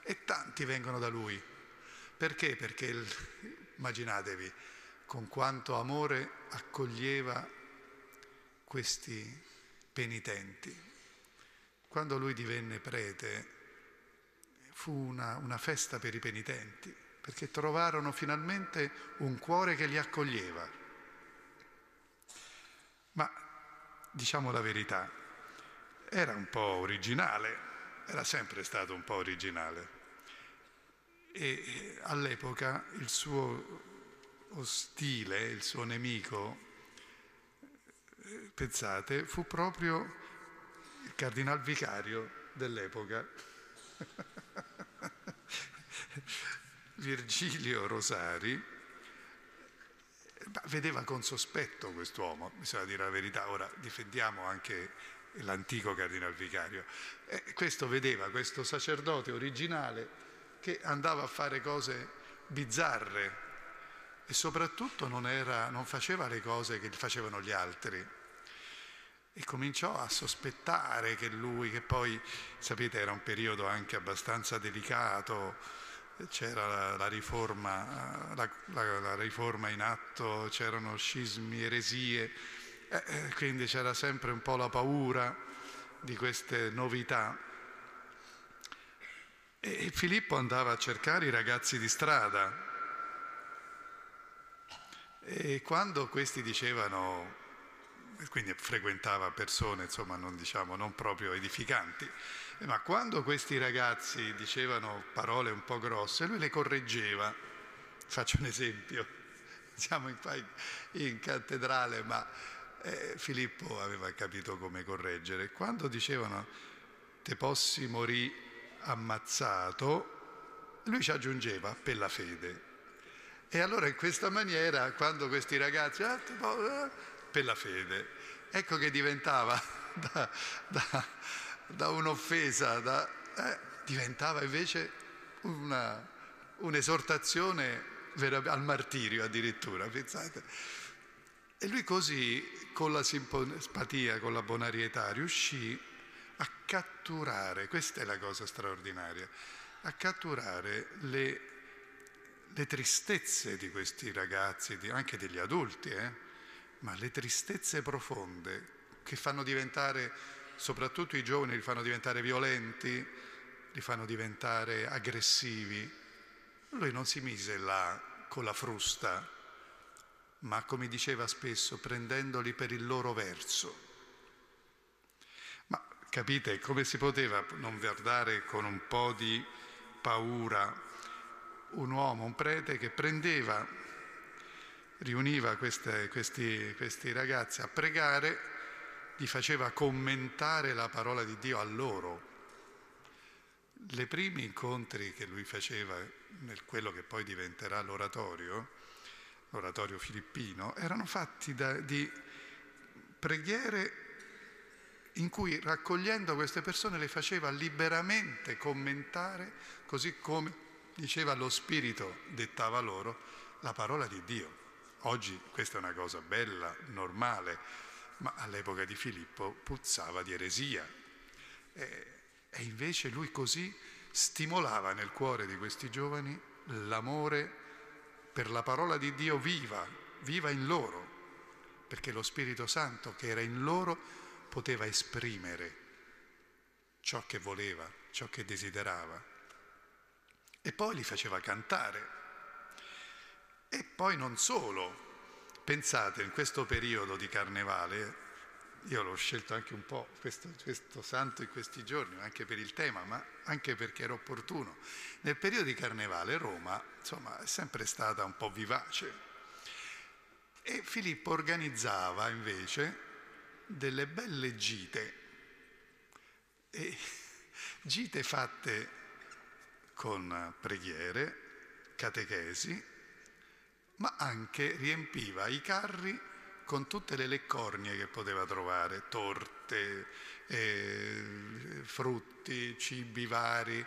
e tanti vengono da lui. Perché? Perché, immaginatevi, con quanto amore accoglieva questi penitenti. Quando lui divenne prete fu una, una festa per i penitenti, perché trovarono finalmente un cuore che li accoglieva. Ma diciamo la verità, era un po' originale, era sempre stato un po' originale. E all'epoca il suo ostile, il suo nemico, eh, pensate, fu proprio il cardinal vicario dell'epoca. Virgilio Rosari vedeva con sospetto quest'uomo, bisogna dire la verità, ora difendiamo anche l'antico cardinal vicario. E questo vedeva, questo sacerdote originale che andava a fare cose bizzarre e soprattutto non, era, non faceva le cose che facevano gli altri e cominciò a sospettare che lui, che poi, sapete, era un periodo anche abbastanza delicato, c'era la, la, riforma, la, la, riforma, in atto, c'erano scismi, eresie, eh, eh, quindi c'era sempre un po' la paura di queste novità. E Filippo andava a cercare i ragazzi di strada e quando questi dicevano quindi frequentava persone, insomma, non, diciamo, non proprio edificanti, ma quando questi ragazzi dicevano parole un po' grosse, lui le correggeva. Faccio un esempio, siamo in, in cattedrale, ma eh, Filippo aveva capito come correggere. Quando dicevano te possi morì ammazzato, lui ci aggiungeva per la fede. E allora in questa maniera, quando questi ragazzi, ah, per la fede. Ecco che diventava da, da, da un'offesa, da, eh, diventava invece una, un'esortazione al martirio addirittura, pensate. E lui così, con la simpatia, con la bonarietà, riuscì a catturare, questa è la cosa straordinaria, a catturare le, le tristezze di questi ragazzi, anche degli adulti, eh? ma le tristezze profonde che fanno diventare, soprattutto i giovani, li fanno diventare violenti, li fanno diventare aggressivi. Lui non si mise là con la frusta, ma come diceva spesso, prendendoli per il loro verso. Ma capite come si poteva non guardare con un po' di paura un uomo, un prete che prendeva riuniva queste, questi, questi ragazzi a pregare, li faceva commentare la parola di Dio a loro. Le primi incontri che lui faceva nel quello che poi diventerà l'oratorio, l'oratorio filippino, erano fatti da, di preghiere in cui raccogliendo queste persone le faceva liberamente commentare, così come diceva lo Spirito dettava loro la parola di Dio. Oggi questa è una cosa bella, normale, ma all'epoca di Filippo puzzava di eresia. E, e invece lui così stimolava nel cuore di questi giovani l'amore per la parola di Dio viva, viva in loro, perché lo Spirito Santo che era in loro poteva esprimere ciò che voleva, ciò che desiderava. E poi li faceva cantare. E poi non solo, pensate in questo periodo di carnevale, io l'ho scelto anche un po' questo, questo, santo in questi giorni, anche per il tema, ma anche perché era opportuno. Nel periodo di carnevale Roma, insomma, è sempre stata un po' vivace. E Filippo organizzava invece delle belle gite, e gite fatte con preghiere, catechesi, ma anche riempiva i carri con tutte le leccornie che poteva trovare, torte, eh, frutti, cibi vari,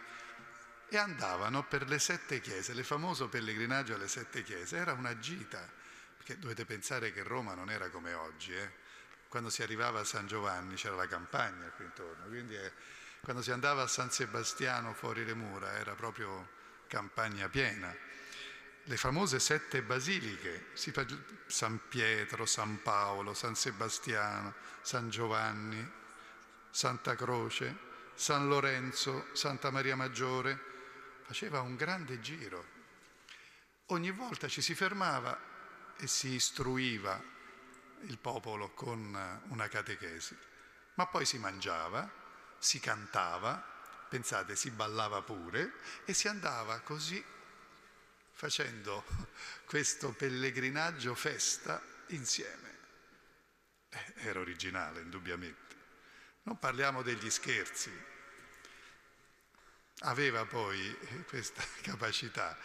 e andavano per le sette chiese, il famoso pellegrinaggio alle sette chiese, era una gita, perché dovete pensare che Roma non era come oggi, eh? quando si arrivava a San Giovanni c'era la campagna qui intorno, quindi eh, quando si andava a San Sebastiano fuori le mura era proprio campagna piena le famose sette basiliche, San Pietro, San Paolo, San Sebastiano, San Giovanni, Santa Croce, San Lorenzo, Santa Maria Maggiore, faceva un grande giro. Ogni volta ci si fermava e si istruiva il popolo con una catechesi, ma poi si mangiava, si cantava, pensate, si ballava pure e si andava così facendo questo pellegrinaggio festa insieme. Eh, era originale, indubbiamente. Non parliamo degli scherzi. Aveva poi questa capacità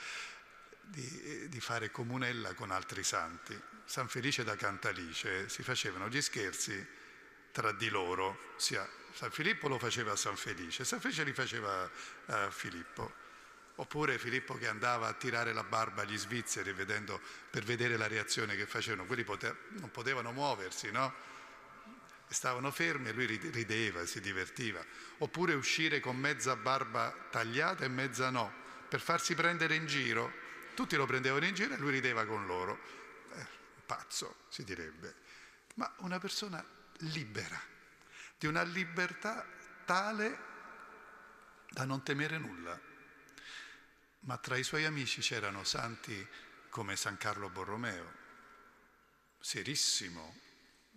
di, di fare comunella con altri santi. San Felice da Cantalice si facevano gli scherzi tra di loro, sia San Filippo lo faceva a San Felice, San Felice li faceva a Filippo. Oppure Filippo che andava a tirare la barba agli svizzeri vedendo, per vedere la reazione che facevano. Quelli pote- non potevano muoversi, no? Stavano fermi e lui rideva, si divertiva. Oppure uscire con mezza barba tagliata e mezza no, per farsi prendere in giro. Tutti lo prendevano in giro e lui rideva con loro. Eh, pazzo, si direbbe. Ma una persona libera, di una libertà tale da non temere nulla ma tra i suoi amici c'erano santi come San Carlo Borromeo, serissimo,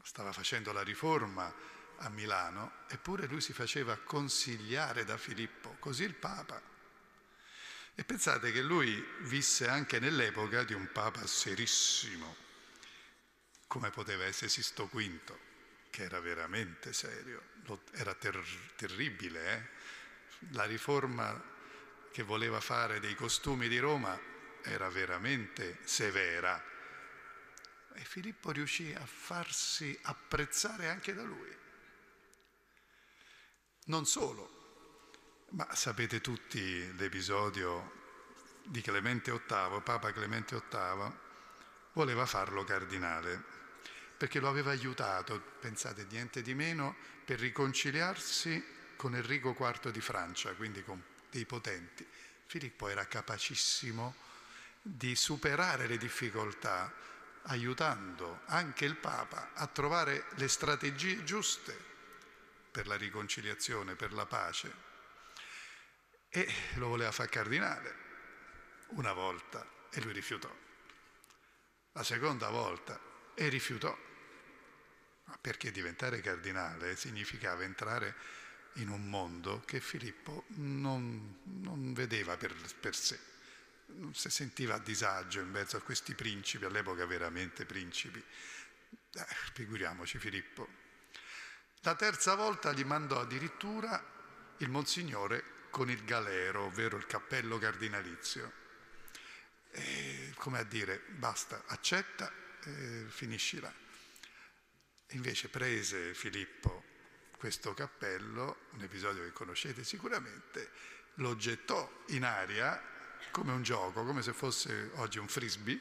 stava facendo la riforma a Milano, eppure lui si faceva consigliare da Filippo, così il Papa. E pensate che lui visse anche nell'epoca di un Papa serissimo, come poteva essere Sisto V, che era veramente serio, era ter- terribile. Eh? La riforma che voleva fare dei costumi di Roma era veramente severa. E Filippo riuscì a farsi apprezzare anche da lui. Non solo, ma sapete tutti l'episodio di Clemente VIII, Papa Clemente VIII, voleva farlo cardinale, perché lo aveva aiutato, pensate, niente di meno, per riconciliarsi con Enrico IV di Francia, quindi con dei potenti. Filippo era capacissimo di superare le difficoltà, aiutando anche il Papa a trovare le strategie giuste per la riconciliazione, per la pace. E lo voleva fare cardinale una volta e lui rifiutò. La seconda volta e rifiutò. Perché diventare cardinale significava entrare in un mondo che Filippo non, non vedeva per, per, sé, non si sentiva a disagio in mezzo a questi principi, all'epoca veramente principi. Eh, figuriamoci Filippo. La terza volta gli mandò addirittura il Monsignore con il galero, ovvero il cappello cardinalizio. E, come a dire, basta, accetta e finisci là. Invece prese Filippo questo cappello, un episodio che conoscete sicuramente, lo gettò in aria come un gioco, come se fosse oggi un frisbee,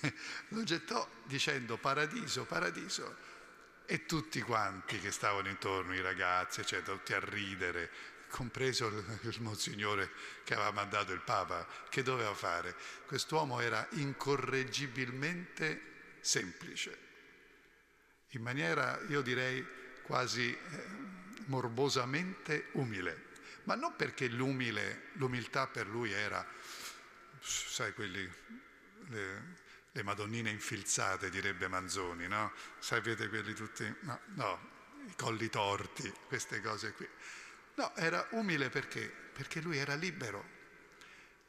lo gettò dicendo paradiso, paradiso, e tutti quanti che stavano intorno, i ragazzi, eccetera, tutti a ridere, compreso il, il Monsignore che aveva mandato il Papa, che doveva fare? Quest'uomo era incorreggibilmente semplice, in maniera, io direi, quasi eh, morbosamente umile, ma non perché l'umile, l'umiltà per lui era, sai, quelli, le, le madonnine infilzate, direbbe Manzoni, no? Sapete quelli tutti, no, no, i colli torti, queste cose qui. No, era umile perché? Perché lui era libero.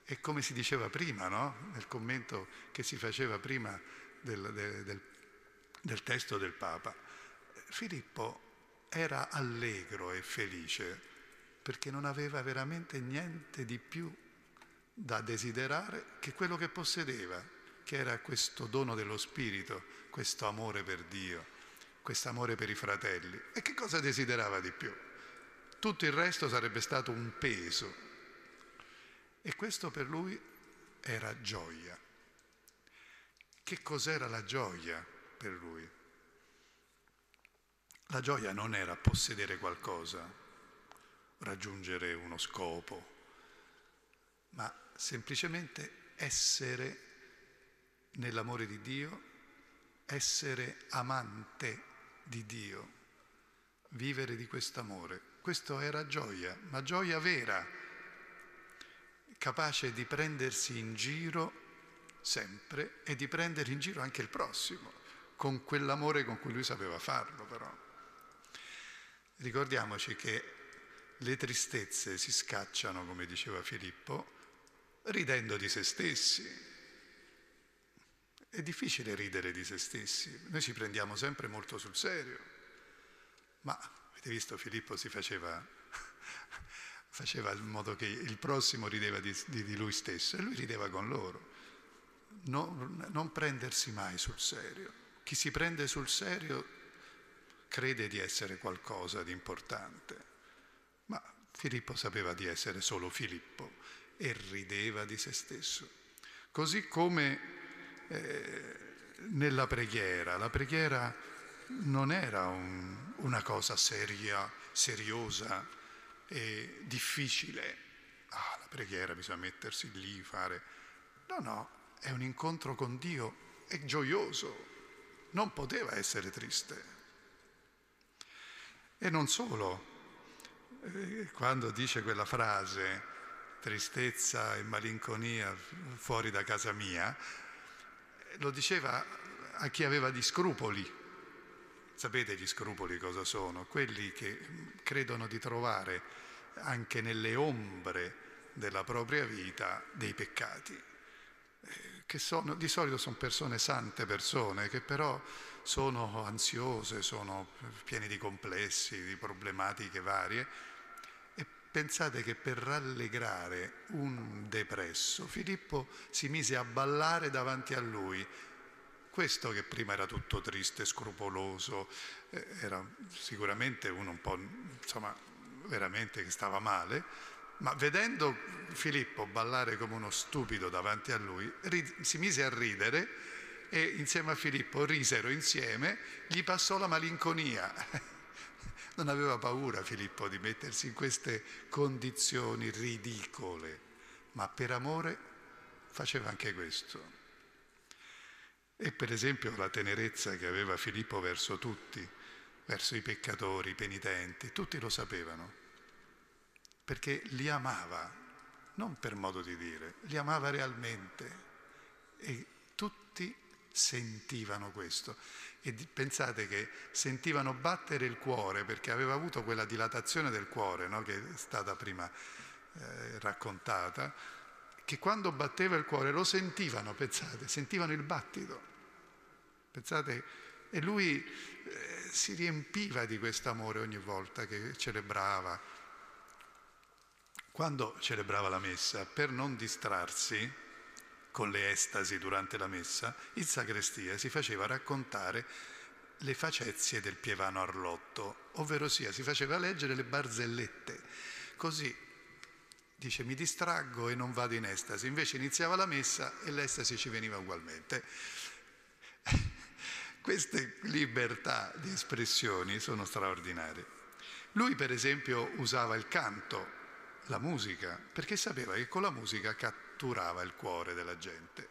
E come si diceva prima, no? Nel commento che si faceva prima del, del, del, del testo del Papa, Filippo era allegro e felice perché non aveva veramente niente di più da desiderare che quello che possedeva, che era questo dono dello Spirito, questo amore per Dio, questo amore per i fratelli. E che cosa desiderava di più? Tutto il resto sarebbe stato un peso. E questo per lui era gioia. Che cos'era la gioia per lui? La gioia non era possedere qualcosa, raggiungere uno scopo, ma semplicemente essere nell'amore di Dio, essere amante di Dio, vivere di quest'amore. Questo era gioia, ma gioia vera, capace di prendersi in giro sempre e di prendere in giro anche il prossimo, con quell'amore con cui lui sapeva farlo però. Ricordiamoci che le tristezze si scacciano, come diceva Filippo, ridendo di se stessi, è difficile ridere di se stessi, noi ci prendiamo sempre molto sul serio, ma avete visto Filippo si faceva, faceva in modo che il prossimo rideva di, di, lui stesso e lui rideva con loro. No, non prendersi mai sul serio. Chi si prende sul serio crede di essere qualcosa di importante, ma Filippo sapeva di essere solo Filippo e rideva di se stesso. Così come eh, nella preghiera. La preghiera non era un, una cosa seria, seriosa e difficile. Ah, la preghiera bisogna mettersi lì, fare... No, no, è un incontro con Dio, è gioioso, non poteva essere triste. E non solo, eh, quando dice quella frase, tristezza e malinconia fuori da casa mia, lo diceva a chi aveva gli scrupoli. Sapete gli scrupoli cosa sono? Quelli che credono di trovare anche nelle ombre della propria vita dei peccati, che sono, di solito sono persone sante, persone che però sono ansiose, sono pieni di complessi, di problematiche varie Pensate che per rallegrare un depresso Filippo si mise a ballare davanti a lui. Questo che prima era tutto triste, scrupoloso, eh, era sicuramente uno un po', insomma, veramente che stava male, ma vedendo Filippo ballare come uno stupido davanti a lui, si mise a ridere e insieme a Filippo risero insieme, gli passò la malinconia. Non aveva paura Filippo di mettersi in queste condizioni ridicole, ma per amore faceva anche questo. E per esempio la tenerezza che aveva Filippo verso tutti, verso i peccatori, i penitenti, tutti lo sapevano, perché li amava, non per modo di dire, li amava realmente e tutti sentivano questo e pensate che sentivano battere il cuore perché aveva avuto quella dilatazione del cuore no? che è stata prima eh, raccontata, che quando batteva il cuore lo sentivano, pensate, sentivano il battito. Pensate, e lui eh, si riempiva di questo amore ogni volta che celebrava. Quando celebrava la messa, per non distrarsi, con le estasi durante la messa, in sagrestia si faceva raccontare le facezie del Pievano Arlotto, ovvero sia si faceva leggere le barzellette. Così dice mi distraggo e non vado in estasi, invece iniziava la messa e l'estasi ci veniva ugualmente. Queste libertà di espressioni sono straordinarie. Lui per esempio usava il canto, la musica, perché sapeva che con la musica catturava il cuore della gente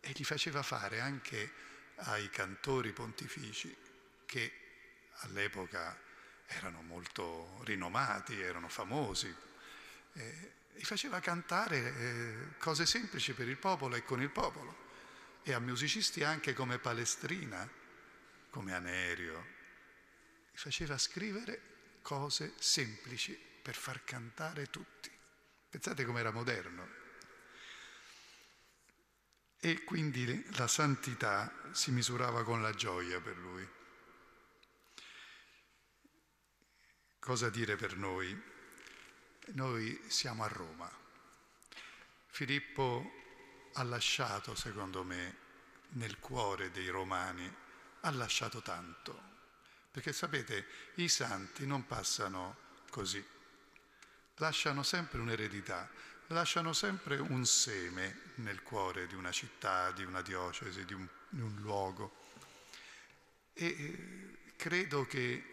e gli faceva fare anche ai cantori pontifici, che all'epoca erano molto rinomati, erano famosi, eh, e faceva cantare eh, cose semplici per il popolo e con il popolo, e a musicisti anche come Palestrina, come Anerio, faceva scrivere cose semplici per far cantare tutti. Pensate com'era moderno. E quindi la santità si misurava con la gioia per lui. Cosa dire per noi? Noi siamo a Roma. Filippo ha lasciato, secondo me, nel cuore dei romani, ha lasciato tanto. Perché sapete, i santi non passano così, lasciano sempre un'eredità, lasciano sempre un seme nel cuore di una città, di una diocesi, di un, di un luogo. E eh, credo che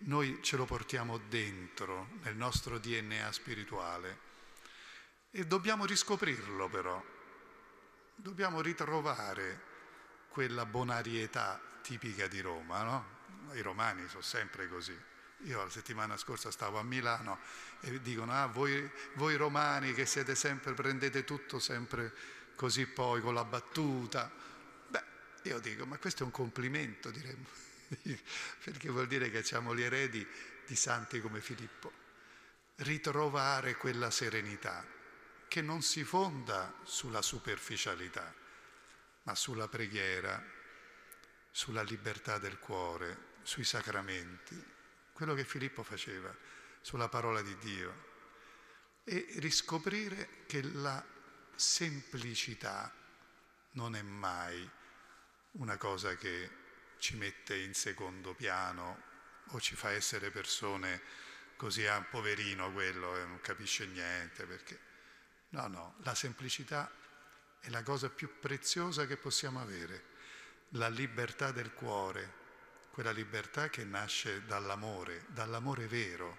noi ce lo portiamo dentro, nel nostro DNA spirituale. E dobbiamo riscoprirlo però, dobbiamo ritrovare quella bonarietà tipica di Roma, no? I romani sono sempre così. Io la settimana scorsa stavo a Milano e dicono, ah, voi, voi romani che siete sempre, prendete tutto sempre così poi con la battuta. Beh, io dico, ma questo è un complimento, diremmo, perché vuol dire che siamo gli eredi di santi come Filippo. Ritrovare quella serenità che non si fonda sulla superficialità, ma sulla preghiera, sulla libertà del cuore, sui sacramenti, quello che Filippo faceva sulla parola di Dio e riscoprire che la semplicità non è mai una cosa che ci mette in secondo piano o ci fa essere persone così, ah, poverino quello, eh, non capisce niente, perché no, no, la semplicità è la cosa più preziosa che possiamo avere, la libertà del cuore, quella libertà che nasce dall'amore, dall'amore vero,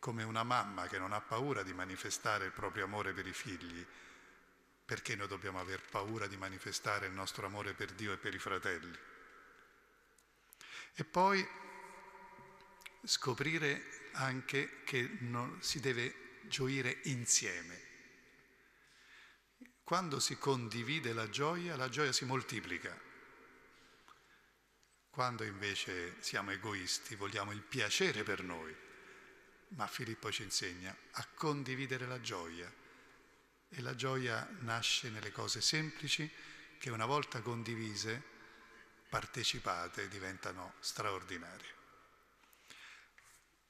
come una mamma che non ha paura di manifestare il proprio amore per i figli, perché noi dobbiamo aver paura di manifestare il nostro amore per Dio e per i fratelli. E poi scoprire anche che non, si deve gioire insieme. Quando si condivide la gioia, la gioia si moltiplica. Quando invece siamo egoisti, vogliamo il piacere per noi, ma Filippo ci insegna a condividere la gioia. E la gioia nasce nelle cose semplici che una volta condivise, partecipate, diventano straordinarie.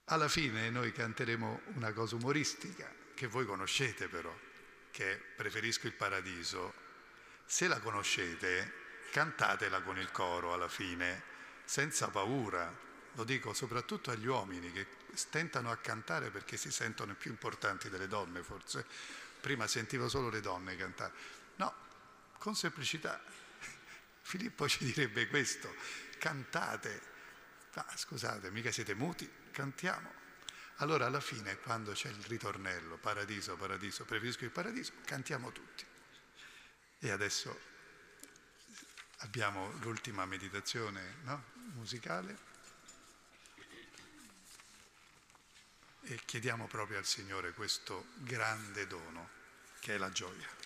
Alla fine noi canteremo una cosa umoristica che voi conoscete però, che è Preferisco il paradiso. Se la conoscete, cantatela con il coro alla fine senza paura, lo dico soprattutto agli uomini che stentano a cantare perché si sentono più importanti delle donne forse. Prima sentivo solo le donne cantare. No, con semplicità. Filippo ci direbbe questo, cantate. Ah, scusate, mica siete muti, cantiamo. Allora alla fine, quando c'è il ritornello, paradiso, paradiso, preferisco il paradiso, cantiamo tutti. E adesso abbiamo l'ultima meditazione no? musicale e chiediamo proprio al Signore questo grande dono che è la gioia.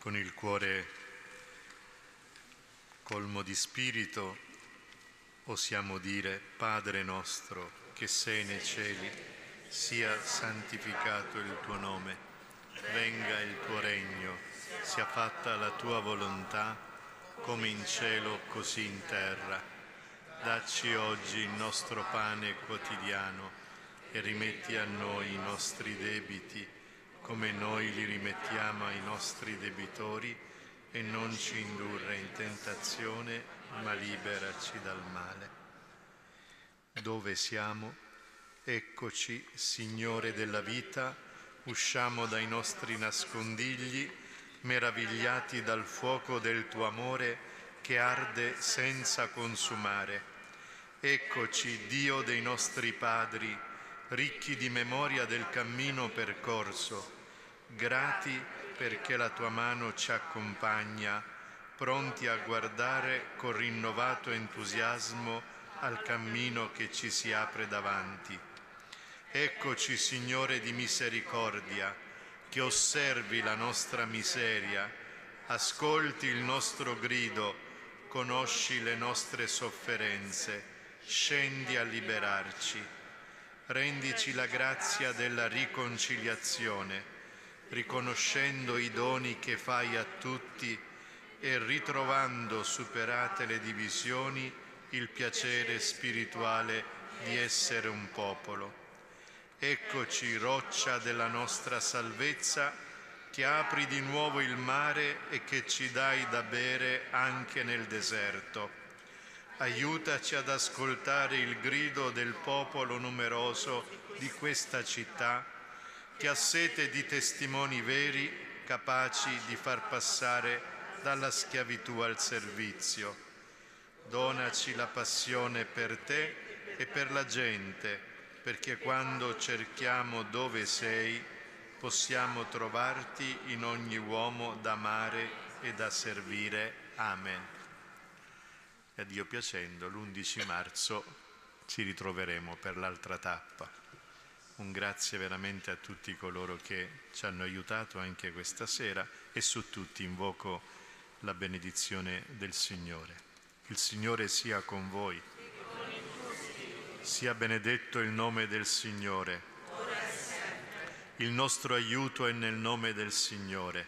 Con il cuore colmo di spirito possiamo dire Padre nostro che sei nei cieli, sia santificato il tuo nome, venga il tuo regno, sia fatta la tua volontà come in cielo così in terra. Dacci oggi il nostro pane quotidiano e rimetti a noi i nostri debiti come noi li rimettiamo ai nostri debitori e non ci indurre in tentazione, ma liberaci dal male. Dove siamo? Eccoci, Signore della vita, usciamo dai nostri nascondigli, meravigliati dal fuoco del tuo amore che arde senza consumare. Eccoci, Dio dei nostri padri, ricchi di memoria del cammino percorso, grati perché la tua mano ci accompagna, pronti a guardare con rinnovato entusiasmo al cammino che ci si apre davanti. Eccoci, Signore di misericordia, che osservi la nostra miseria, ascolti il nostro grido, conosci le nostre sofferenze, scendi a liberarci. Rendici la grazia della riconciliazione riconoscendo i doni che fai a tutti e ritrovando, superate le divisioni, il piacere spirituale di essere un popolo. Eccoci, roccia della nostra salvezza, che apri di nuovo il mare e che ci dai da bere anche nel deserto. Aiutaci ad ascoltare il grido del popolo numeroso di questa città che ha sete di testimoni veri capaci di far passare dalla schiavitù al servizio. Donaci la passione per te e per la gente, perché quando cerchiamo dove sei possiamo trovarti in ogni uomo da amare e da servire. Amen. E a Dio piacendo, l'11 marzo ci ritroveremo per l'altra tappa. Un grazie veramente a tutti coloro che ci hanno aiutato anche questa sera e su tutti invoco la benedizione del Signore. Il Signore sia con voi. Sia benedetto il nome del Signore. Il nostro aiuto è nel nome del Signore.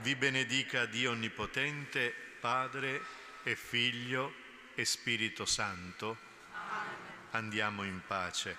Vi benedica Dio Onnipotente, Padre e Figlio e Spirito Santo andiamo in pace.